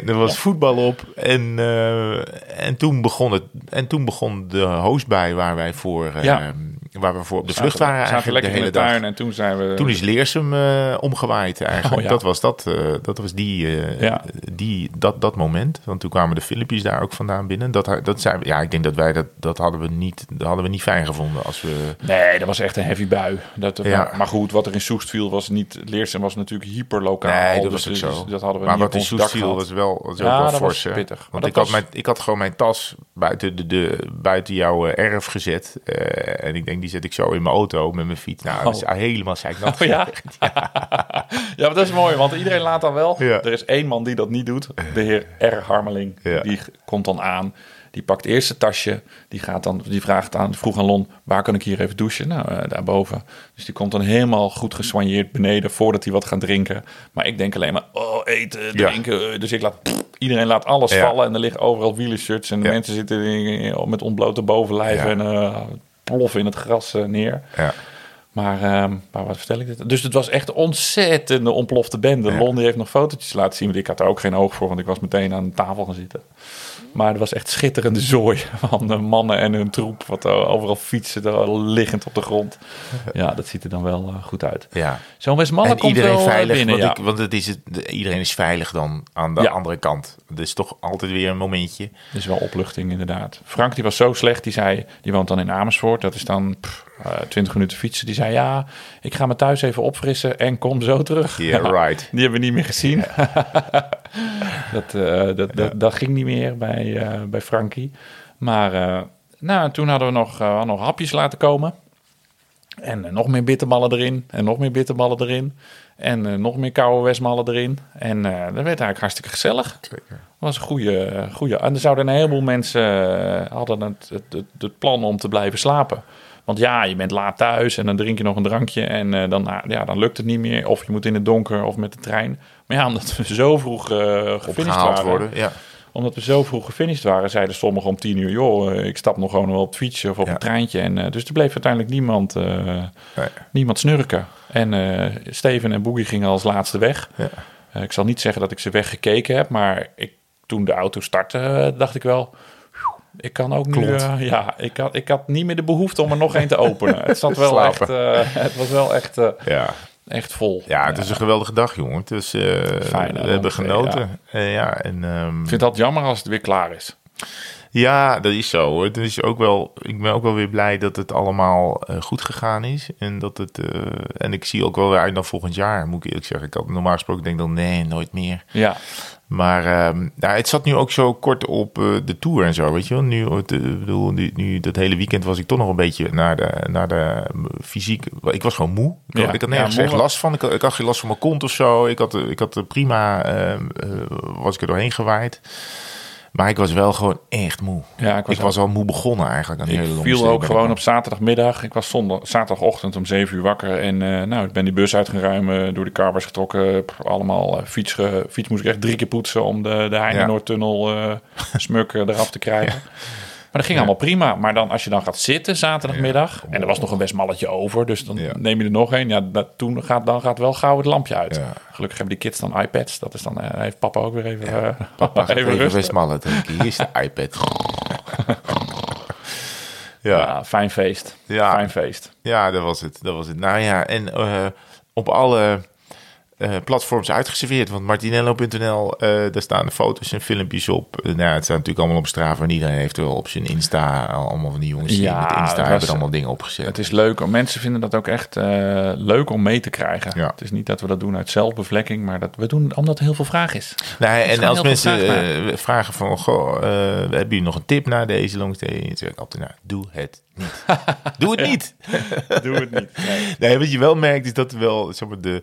er was voetbal op. En, eh, en, toen begon het, en toen begon de hoostbui waar wij voor, eh, Ja. waar we voor op de vlucht waren eigenlijk de hele de dag. tuin en toen zijn we... Toen is Leersum eh, omgewaaid eigenlijk. Oh, ja. Dat was, dat, dat, was die, Ja. die, dat, dat moment. Want toen kwamen de filmpjes daar ook vandaan binnen. Dat, dat zijn, ja, ik denk dat wij dat, dat hadden we niet, dat hadden we niet fijn gevonden als we... Nee, dat was echt een heavy bui. Dat, maar, maar goed, wat er in Soest viel was niet... Leersum was natuurlijk hyperlokaal. Nee, dat dus- was dus zo. dat hadden we maar wat in ons dak Soest viel gehad. was wel, was Ja, wel dat fors. pittig. Want ik, had mijn, ik had gewoon mijn tas buiten, de, de, buiten jouw eh, erf gezet. Eh, en ik denk, die zet ik zo in mijn auto met mijn fiets. Nou, dat is helemaal zeiknat. Oh ja? <laughs> ja, maar dat is mooi, want iedereen laat dan wel. Ja. Er is één man die dat niet doet. De heer R. Harmeling. Ja. Die komt dan aan. Die pakt eerst zijn tasje. Die, gaat dan, die vraagt aan, vroeg aan Lon, waar kan ik hier even douchen? Nou, eh, daarboven. Dus die komt dan helemaal goed gesoigneerd beneden voordat hij wat gaat drinken. Maar ik denk alleen maar, oh, eten, drinken. Dus ik laat, iedereen laat alles Ja. vallen. En er liggen overal wielershirts. En de mensen zitten met ontblote bovenlijven en eh ploffen in het gras eh, neer. Ja. Maar ehm, waar wat vertel ik dit? Dus het was echt een ontzettende ontplofte bende. Lon die heeft nog fotootjes laten zien. Want ik had er ook geen oog voor, want ik was meteen aan de tafel gaan zitten. Maar er was echt schitterende zooi <laughs> van de mannen en hun troep. Wat er overal fietsen, liggend op de grond. Ja, dat ziet er dan wel eh, goed uit. Ja. Zo'n Westmalle komt iedereen wel eh, veilig, binnen, want, ja. ik, want het is het, de- iedereen is veilig dan aan de Ja. andere kant. Dus toch altijd weer een momentje. Het is wel opluchting inderdaad. Frank die was zo slecht, die zei, die woont dan in Amersfoort. Dat is dan pff, eh, 20 minuten fietsen. Die zei, ja, ik ga me thuis even opfrissen en kom zo terug. Yeah, Ja, <laughs> right. Die hebben we niet meer gezien. <laughs> dat, eh, dat, dat, dat ging niet meer bij, eh, bij Frankie. Maar eh, nou, toen hadden we nog, hadden nog hapjes laten komen. En nog meer bitterballen erin. En nog meer bitterballen erin. En nog meer koude westmallen erin. En dat werd eigenlijk hartstikke gezellig. Zeker. was een goede, goede. En er zouden een heleboel mensen hadden het, het, het, het plan om te blijven slapen. Want ja, je bent laat thuis en dan drink je nog een drankje en eh, dan, nou, ja, dan lukt het niet meer. Of je moet in het donker of met de trein. Maar ja, omdat we zo vroeg eh gefinished waren, worden. Ja. omdat we zo vroeg gefinished waren, zeiden sommigen om tien uur, joh, eh, ik stap nog gewoon wel op het fietsje of op Ja. een treintje. En, dus er bleef uiteindelijk niemand, Nee. niemand snurken. En Steven en Boogie gingen als laatste weg. Ja. Ik zal niet zeggen dat ik ze weggekeken heb, maar ik, toen de auto startte, dacht ik wel. "Phew, Ik kan ook nu. Eh, ja, ik had, ik had niet meer de behoefte om er nog één te openen. Het zat wel echt. eh, het was wel echt, eh, Ja. echt vol. ja, het is een geweldige dag, jongen. Fijn, hè, we hebben genoten. Eh, Ja, en, ehm, Ik vind dat jammer als het weer klaar is. Ja, dat is zo. hoor. Het is ook wel, ik ben ook wel weer blij dat het allemaal eh, goed gegaan is. En, dat het, eh, en ik zie ook wel weer uit naar volgend jaar, moet ik eerlijk zeggen. Ik had normaal gesproken denk ik dan, nee, nooit meer. Ja, Maar ehm, nou, het zat nu ook zo kort op eh, de tour en zo, weet je wel. Nu, bedoel, nu, nu, dat hele weekend was ik toch nog een beetje naar de, naar de fysiek... Ik was gewoon moe. Ik, Ja. had, ik had nergens echt last van. Ik, had- ik had geen last van mijn kont of zo. Ik had, ik had prima... was ik er doorheen gewaaid. Maar ik was wel gewoon echt moe. ja ik was, Ik was al moe begonnen eigenlijk aan Ik hele viel ook gewoon op zaterdagmiddag. Ik was zondag, zaterdagochtend om 7 uur wakker. En eh, nou, ik ben die bus uit gaan ruimen, door de carbers getrokken. Allemaal eh, fiets, ge- fiets moest ik echt drie keer poetsen om de, de Heinenoordtunnel eh <laughs> smuk eh, eraf te krijgen. Dat ging allemaal prima. Maar dan, als je dan gaat zitten zaterdagmiddag... en er was nog een westmalletje over, dus dan neem je er nog een. Ja, dat, toen gaat, dan gaat wel gauw het lampje uit. Gelukkig hebben die kids dan iPads. Dat is dan, eh, heeft papa ook weer even, eh, Papa <laughs> even rusten. Westmallen drinken. Hier is de <laughs> iPad. Ja. ja. fijn feest. Ja. Fijn feest. Ja, dat was het. Dat was het. Nou ja, en eh, op alle eh, platforms uitgeserveerd. Want martinello.nl, eh daar staan de foto's en filmpjes op. Eh, nou, het staat natuurlijk allemaal op Strava. En iedereen heeft wel op zijn Insta, allemaal van die jongens die Ja, met Insta hebben er allemaal dingen opgezet. Het is leuk. Mensen vinden dat ook echt leuk om mee te krijgen. Ja. Het is niet dat we dat doen uit zelfbevlekking, maar dat we doen omdat er heel veel vraag is. Nee, en gewoon als mensen vraag vragen van, goh, hebben jullie nog een tip na deze longstay? Dan zeg ik altijd, nou, doe het niet. <laughs> doe het niet. Doe het niet. <laughs> Nee, wat je wel merkt is dat wel, zeg maar, de...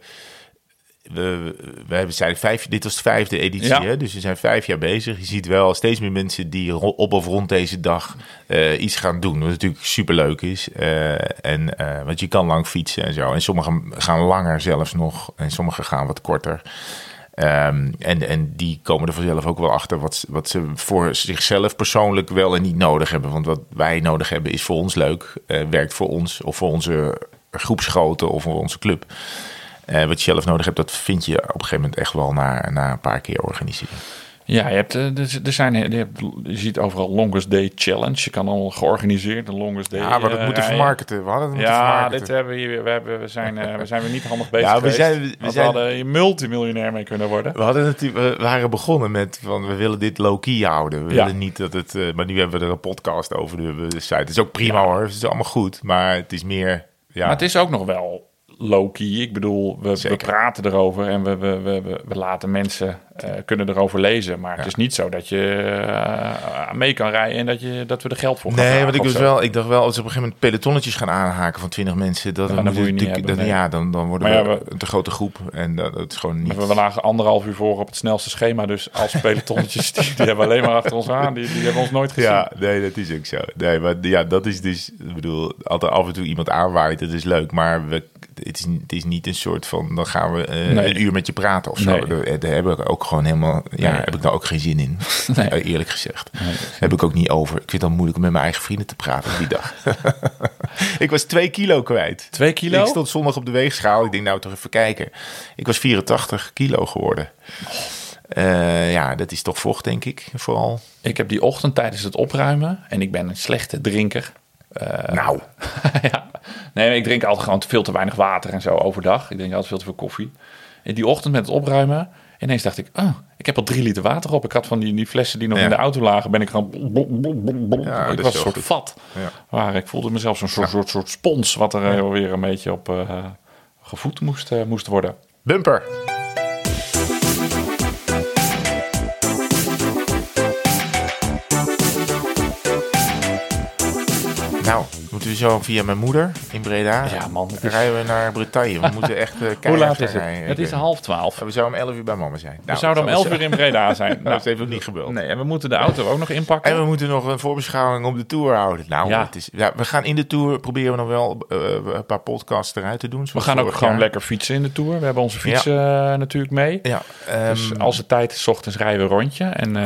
We, we hebben zijn vijf, dit was de vijfde editie, Ja. hè? dus we zijn vijf jaar bezig. Je ziet wel steeds meer mensen die op of rond deze dag eh, iets gaan doen. Wat natuurlijk superleuk is. Eh, en, eh, want je kan lang fietsen en zo. En sommigen gaan langer zelfs nog. En sommigen gaan wat korter. Ehm, en, en die komen er vanzelf ook wel achter wat, wat ze voor zichzelf persoonlijk wel en niet nodig hebben. Want wat wij nodig hebben is voor ons leuk, werkt voor ons of voor onze groepsgrootte of voor onze club. Eh, wat je zelf nodig hebt, dat vind je op een gegeven moment echt wel na, na een paar keer organiseren. Ja, je, hebt, eh, er zijn, je, hebt, je ziet overal Longest Day Challenge. Je kan allemaal georganiseerd de Longest Day. Ja, maar dat eh, moeten vermarkten. We hadden het moeten Ja, vermarkten. dit hebben we, we, hebben, we, zijn, eh, we zijn weer niet handig <laughs> bezig Ja, we zijn- we Want zijn- hadden multimiljonair mee kunnen worden. We, hadden natuurlijk, we waren begonnen met van we willen dit low-key houden. We Ja. willen niet dat het. eh, maar nu hebben we er een podcast over de, de site. Het is ook prima hoor. Het is allemaal goed. Maar het is meer. Ja, Maar het is ook nog wel low-key. Ik bedoel, we, we praten erover en we, we, we, we, laten mensen eh, kunnen erover lezen. Maar het is niet zo dat je eh, mee kan rijden en dat, je, dat we er geld voor gaan Nee, want ik, zo. wel, ik dacht wel, als we op een gegeven moment pelotonnetjes gaan aanhaken van 20 mensen, dat Ja, dan, dat moet je niet hebben, nee. ja, dan, dan worden Maar we, ja, een te grote groep. En dat, dat is gewoon niet. We lagen anderhalf uur voor op het snelste schema. Dus als pelotonnetjes, die, die hebben alleen maar achter ons aan. Die, die hebben ons nooit gezien. Ja, nee, dat is ook zo. Nee, maar ja, dat is dus, ik bedoel, altijd af en toe iemand aanwaait, dat is leuk. Maar we, het, is, het is niet een soort van, dan gaan we eh, Nee. een uur met je praten of zo. Nee. Daar, daar heb ik ook gewoon helemaal, ja, Nee. heb ik daar ook geen zin in. <laughs> Eh, eerlijk gezegd. heb ik ook niet over. Ik vind het dan moeilijk om met mijn eigen vrienden te praten op die dag. <laughs> ik was twee kilo kwijt. Twee kilo? Ik stond zondag op de weegschaal. Ik denk nou toch even kijken. Ik was 84 kilo geworden. Eh, ja, dat is toch vocht, denk ik, vooral. Ik heb die ochtend tijdens het opruimen en ik ben een slechte drinker. Eh, nou, <laughs> ja. Nee, ik drink altijd gewoon veel te weinig water en zo overdag. Ik drink altijd veel te veel koffie. En die ochtend met het opruimen, ineens dacht ik, oh, ik heb al drie liter water op. Ik had van die, die flessen die nog Ja. in de auto lagen, ben ik gewoon... Ja, ik was een soort goed. vat. Ja. Waar ik voelde mezelf zo'n soort, soort, soort spons, wat er weer een beetje op eh, gevoed moest, eh, moest worden. bumper. Nou, moeten we zo via mijn moeder in Breda. Ja, man, is- Rijden we naar Bretagne. We moeten echt uh, <laughs> Hoe laat is het? Het is half twaalf. We zouden om 11 uur bij mama zijn. We zouden om 11 uur in Breda <laughs> zijn. Nou, dat heeft ook niet gebeld. Nee, en we moeten de auto ook nog inpakken. En we moeten nog een voorbeschouwing op de tour houden. Nou, Ja. het is, ja, we gaan in de tour proberen we nog wel eh, een paar podcasts eruit te doen. We gaan ook gewoon jaar. lekker fietsen in de Tour. We hebben onze fietsen eh, natuurlijk mee. Ja, Dus ehm, als het tijd is, ochtends rijden we een rondje. En eh,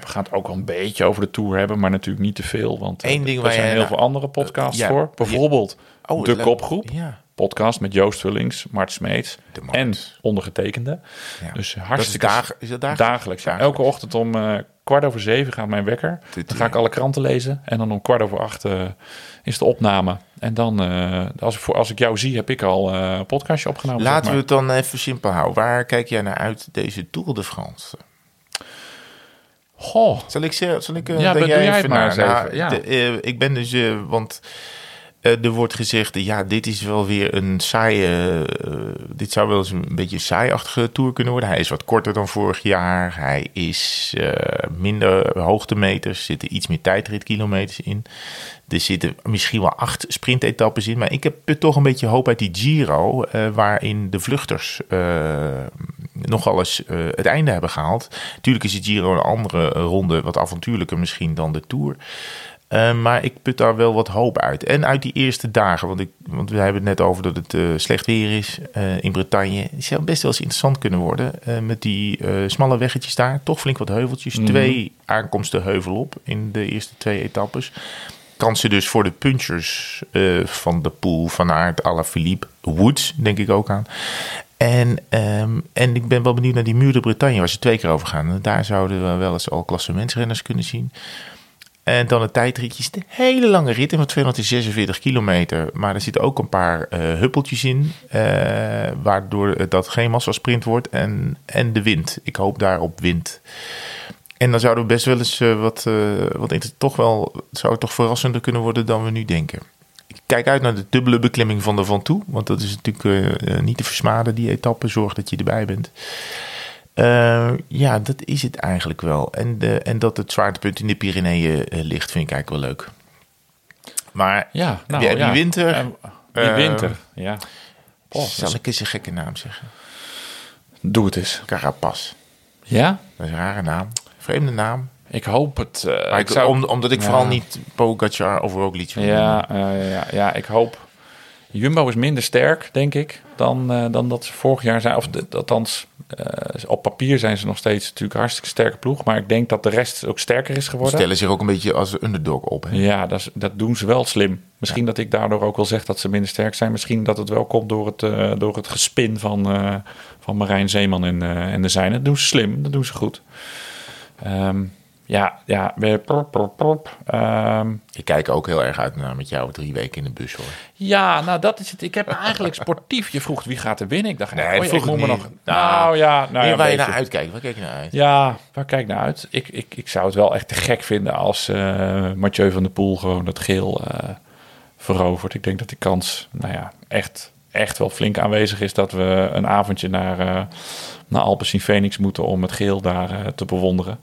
we gaan het ook wel een beetje over de Tour hebben, maar natuurlijk niet te veel. Want eh, Eén ding er zijn heel nou, veel andere podcasts ja, voor. Bijvoorbeeld Oh, De. Kopgroep. Ja. Podcast met Joost Vullings, Mart Smeets en ondergetekende. Dus Dat is, hartstikke dag, is dat dagelijks? dagelijks. Elke ochtend om eh, kwart over zeven gaat mijn wekker. Dan ga ik alle kranten lezen. En dan om kwart over acht eh, is de opname. En dan, eh, als, ik voor, als ik jou zie, heb ik al een podcastje opgenomen. zeg Laten we het dan even simpel houden. Waar kijk jij naar uit deze Tour de France? Goh, Zal ik zeggen? Zal ik, eh, Ja, denk jij even maar na? eens Nou, even, ja. eh, ik ben dus, eh, want er wordt gezegd, ja, dit is wel weer een saaie, dit zou wel eens een beetje een saaiachtige tour kunnen worden. Hij is wat korter dan vorig jaar. Hij is minder hoogtemeters, er zitten iets meer tijdritkilometers in. Er zitten misschien wel acht sprintetappes in. Maar ik heb toch een beetje hoop uit die Giro. waarin de vluchters nogal eens eh, het einde hebben gehaald. Tuurlijk is de Giro een andere ronde. Wat avontuurlijker misschien dan de Tour. Eh, maar ik put daar wel wat hoop uit. En uit die eerste dagen. Want, ik, want we hebben het net over dat het eh, slecht weer is in Bretagne. Het zou best wel eens interessant kunnen worden. met die smalle weggetjes daar. Toch flink wat heuveltjes. Twee aankomsten heuvel op in de eerste twee etappes kansen dus voor de punchers van de pool van Aert, Alaphilippe, Woods, denk ik ook aan. En, ehm, en ik ben wel benieuwd naar die Muur de Bretagne, waar ze twee keer over gaan. Daar zouden we wel eens al klassementsrenners kunnen zien. En dan het tijdritje een hele lange rit van 246 kilometer. Maar er zitten ook een paar eh, huppeltjes in. eh, waardoor het dat geen massasprint wordt. En, en de wind. Ik hoop daar op wind. En dan zouden we best wel eens eh, wat, eh wat toch wel, zou het toch verrassender kunnen worden dan we nu denken. Ik kijk uit naar de dubbele beklimming van de Van Toe, want dat is natuurlijk eh, eh, niet te versmaden, die etappe. Zorg dat je erbij bent. Eh, ja, dat is het eigenlijk wel. En, de, en dat het zwaartepunt in de Pyreneeën ligt, vind ik eigenlijk wel leuk. Maar Ja, nou, die, die ja. winter, die winter, ja. Oh, zal ik eens een gekke naam zeggen? Doe het eens. Carapaz. Ja? Dat is een rare naam. Vreemde naam. Ik hoop het. eh, Maar ik ik, zou- om, omdat ik Ja. vooral niet Pogacar of Roglic wil Ja, ja, ja, ik hoop. Jumbo is minder sterk, denk ik, dan, eh, dan dat ze vorig jaar zijn. Of de, althans, eh, op papier zijn ze nog steeds natuurlijk hartstikke sterke ploeg. Maar ik denk dat de rest ook sterker is Ze geworden. stellen zich ook een beetje als underdog op. Hè? Ja, dat, dat doen ze wel slim. Misschien dat ik daardoor ook wel zeg dat ze minder sterk zijn. Misschien dat het wel komt door het, door het gespin van, van Marijn Zeeman en, en de zijne. Dat doen ze slim, dat doen ze goed. Ehm, ja, ja, weer prop, prop, prop. Ehm, Ik kijk ook heel erg uit naar met jou drie weken in de bus hoor. Ja, nou dat is het. Ik heb eigenlijk sportief. Je vroeg wie gaat er winnen. Ik dacht, Nee, oh, ja, vroeg ik moet ik me nog. Nou, Nou ja, nou Nee, ja, waar je naar uitkijkt, waar kijk je naar uit? Ja, waar kijk naar uit? Ik, ik, ik zou het wel echt te gek vinden als eh Mathieu van der Poel gewoon dat geel eh, verovert. Ik denk dat die kans, nou ja, echt, echt wel flink aanwezig is dat we een avondje naar, eh naar Alpes in Phoenix moeten om het geel daar te bewonderen.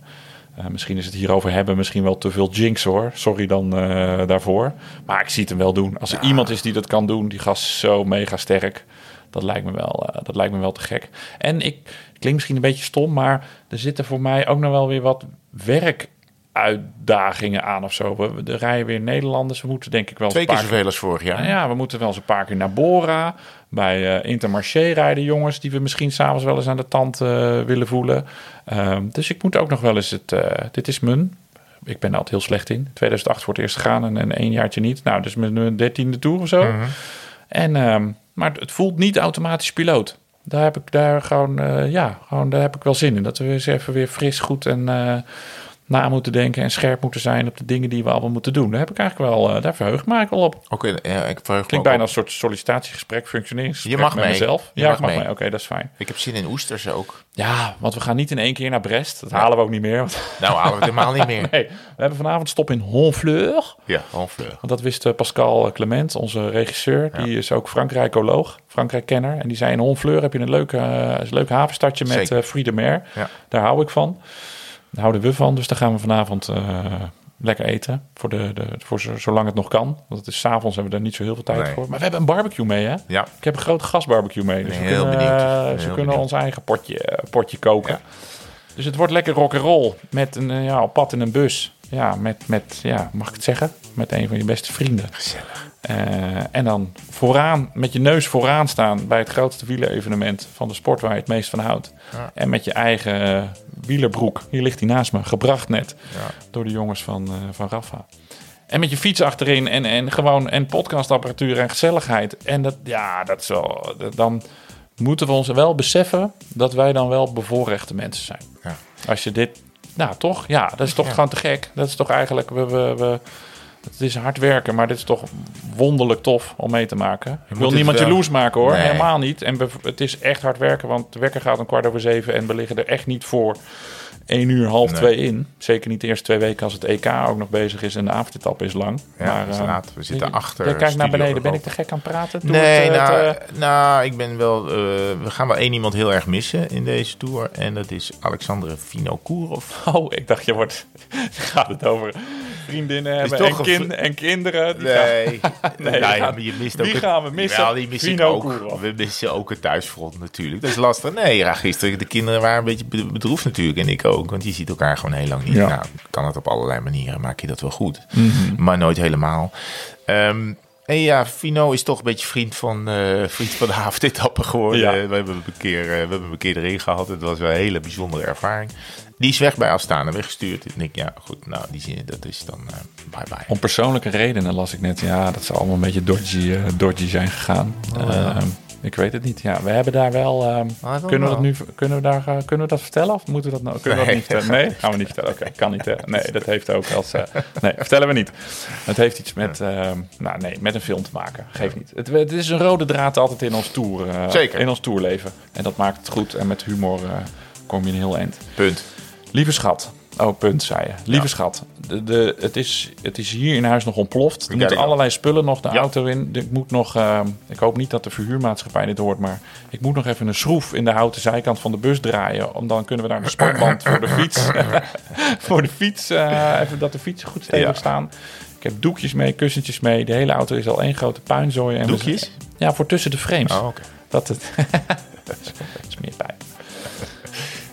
Eh, misschien is het hierover hebben, misschien wel te veel jinx hoor. Sorry dan eh, daarvoor. Maar ik zie het hem wel doen. Als er iemand is die dat kan doen, die gast is zo mega sterk. Dat lijkt me wel, eh, dat lijkt me wel te gek. En ik het klinkt misschien een beetje stom, maar er zitten voor mij ook nog wel weer wat werk uitdagingen aan of zo. We, we- rijden weer Nederlanders. We moeten denk ik wel Twee een keer zoveel als vorig jaar. nou ja, we moeten wel eens een paar keer naar Bora. Bij Intermarché rijden jongens die we misschien s'avonds wel eens aan de tand willen voelen. Ehm, dus ik moet ook nog wel eens het... eh, dit is mijn... Ik ben er altijd heel slecht in. 2008 voor het eerst gegaan en, en één jaartje niet. Nou, dus mijn dertiende tour of zo. Mhm. En, ehm, maar het voelt niet automatisch piloot. Daar heb ik daar gewoon, eh, ja, gewoon daar heb ik wel zin in. Dat we eens even weer fris, goed en eh, na moeten denken en scherp moeten zijn op de dingen die we allemaal moeten doen. Daar heb ik eigenlijk wel, eh, daar verheug ik me eigenlijk wel op. In- ja, ik verheug me Klinkt bijna op. een soort sollicitatiegesprek, functioneringsgesprek Je mag met mee. mezelf. Je ja, mag ik mag mee. Oké, dat is fijn. Ik heb zin in oesters ook. Ja, want we gaan niet in één keer naar Brest. Dat halen we ook niet meer. want- Nou, halen we het helemaal niet meer. <laughs> Nee, we hebben vanavond stop in Honfleur. Ja, Honfleur. Want dat wist eh, Pascal Clement, onze regisseur. Die is ook Frankrijkoloog, Frankrijk-kenner. En die zei in Honfleur heb je een leuk, eh, een leuk havenstadje met uh, Free Mer. Ja. Daar hou ik van. Daar houden we van. Dus daar gaan we vanavond eh, lekker eten. Voor de, de, voor zo- zolang het nog kan. Want het is s'avonds hebben we daar niet zo heel veel tijd Nee. voor. Maar we hebben een barbecue mee hè. Ja. Ik heb een grote gasbarbecue mee. Dus Nee, we heel kunnen, benieuwd. eh, Heel kunnen benieuwd. ons eigen potje, eh, potje koken. Dus het wordt lekker rock'n'roll. Met een ja, op pad in een bus. Ja, met, met, ja, mag ik het zeggen? Met een van je beste vrienden. Gezellig. Eh, en dan vooraan, met je neus vooraan staan bij het grootste wielerevenement van de sport waar je het meest van houdt. Ja. En met je eigen eh, wielerbroek, hier ligt hij naast me, gebracht net Ja. door de jongens van, eh, van Rafa. En met je fiets achterin en, en gewoon en podcastapparatuur en gezelligheid. En dat, ja, dat is wel, dat- dan moeten we ons wel beseffen dat wij dan wel bevoorrechte mensen zijn. Ja. Als je dit, nou toch, ja, dat is toch gewoon te gek. Dat is toch eigenlijk, we, we, we, het is hard werken, maar dit is toch wonderlijk tof om mee te maken. Ik wil niemand wel- jaloers maken hoor, Nee. helemaal niet. En het is echt hard werken, want de wekker gaat om kwart over zeven en we liggen er echt niet voor één uur, half Nee. twee in. Zeker niet de eerste twee weken als het EK ook nog bezig is en de avondetappe is lang. Ja, is eh. We zitten achter Jij kijkt naar beneden. Ben ik te gek aan het praten? Doe Nee, het, eh, nou, het, eh, nou, ik ben wel. we gaan wel één iemand heel erg missen in deze tour. En dat is Alexandre Vinokourov. Oh, ik dacht je wordt. <laughs> gaat het over vriendinnen hebben en, toch een kin- vri- en kinderen. Die gaan- <laughs> <laughs> Nee, Nee, Nou we ja, gaan- maar je mist het- gaan we missen? Jawel, die mis ik Vino ook. We missen ook het thuisfront natuurlijk. Dat is lastig. Nee, ja, gisteren de kinderen waren een beetje be- bedroefd natuurlijk. En ik ook. Want je ziet elkaar gewoon heel lang niet. Ja. Nou, kan het op allerlei manieren. Maak je dat wel goed. Mhm. Maar nooit helemaal. Ehm, en ja, Fino is toch een beetje vriend van, eh, vriend van de <laughs> avondetappe geworden. Ja. Eh, we, hebben een keer, eh, we hebben een keer erin gehad. Het was wel een hele bijzondere ervaring. Die is weg bij Astana, weggestuurd. En ik denk, ja, goed, nou, die zin, dat is dan eh, bye bye. Om persoonlijke redenen las ik net. Ja, dat ze allemaal een beetje dodgy, dodgy zijn gegaan. Oh, ja. Ik weet het niet. Ja, we hebben daar wel. ehm, Ah, kunnen, we dat nu, kunnen, we daar, eh, kunnen we dat vertellen? Of moeten we dat, nou, kunnen we dat niet vertellen? Nee, gaan we niet vertellen. Oké, kan niet. Hè? Nee, dat heeft ook als. eh, nee, vertellen we niet. Het heeft iets met, ehm, nou, nee, met een film te maken. Geef niet. Het, het is een rode draad altijd in ons tour. eh, Zeker. In ons tourleven. En dat maakt het goed. En met humor eh, kom je een heel eind. Punt. Lieve schat. Oh, punt, zei je. Lieve schat. De, de, het, is, het is hier in huis nog ontploft. Er moeten allerlei spullen nog de Ja. auto in. Ik moet nog... eh, ik hoop niet dat de verhuurmaatschappij dit hoort, maar... Ik moet nog even een schroef in de houten zijkant van de bus draaien. Om dan kunnen we daar een sportband voor de fiets... <laughs> voor de fiets... eh, even dat de fietsen goed stevig staan. Ik heb doekjes mee, kussentjes mee. De hele auto is al één grote puinzooi. En Doekjes? ja, voor tussen de frames. Oh, oké. Dat het... <laughs> is meer pijn.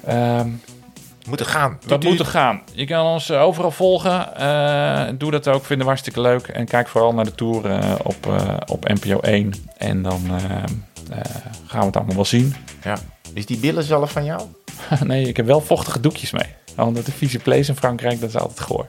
Ehm, Moet er gaan. dat Doet u- moet er gaan. Je kan ons eh, overal volgen. Eh, doe dat ook. Vinden we hartstikke leuk. En kijk vooral naar de tour eh, op, op NPO 1. En dan gaan we het allemaal wel zien. Ja. Is die billen zelf van jou? <laughs> nee, ik heb wel vochtige doekjes mee. Omdat de vieze vlees in Frankrijk, dat is altijd goor.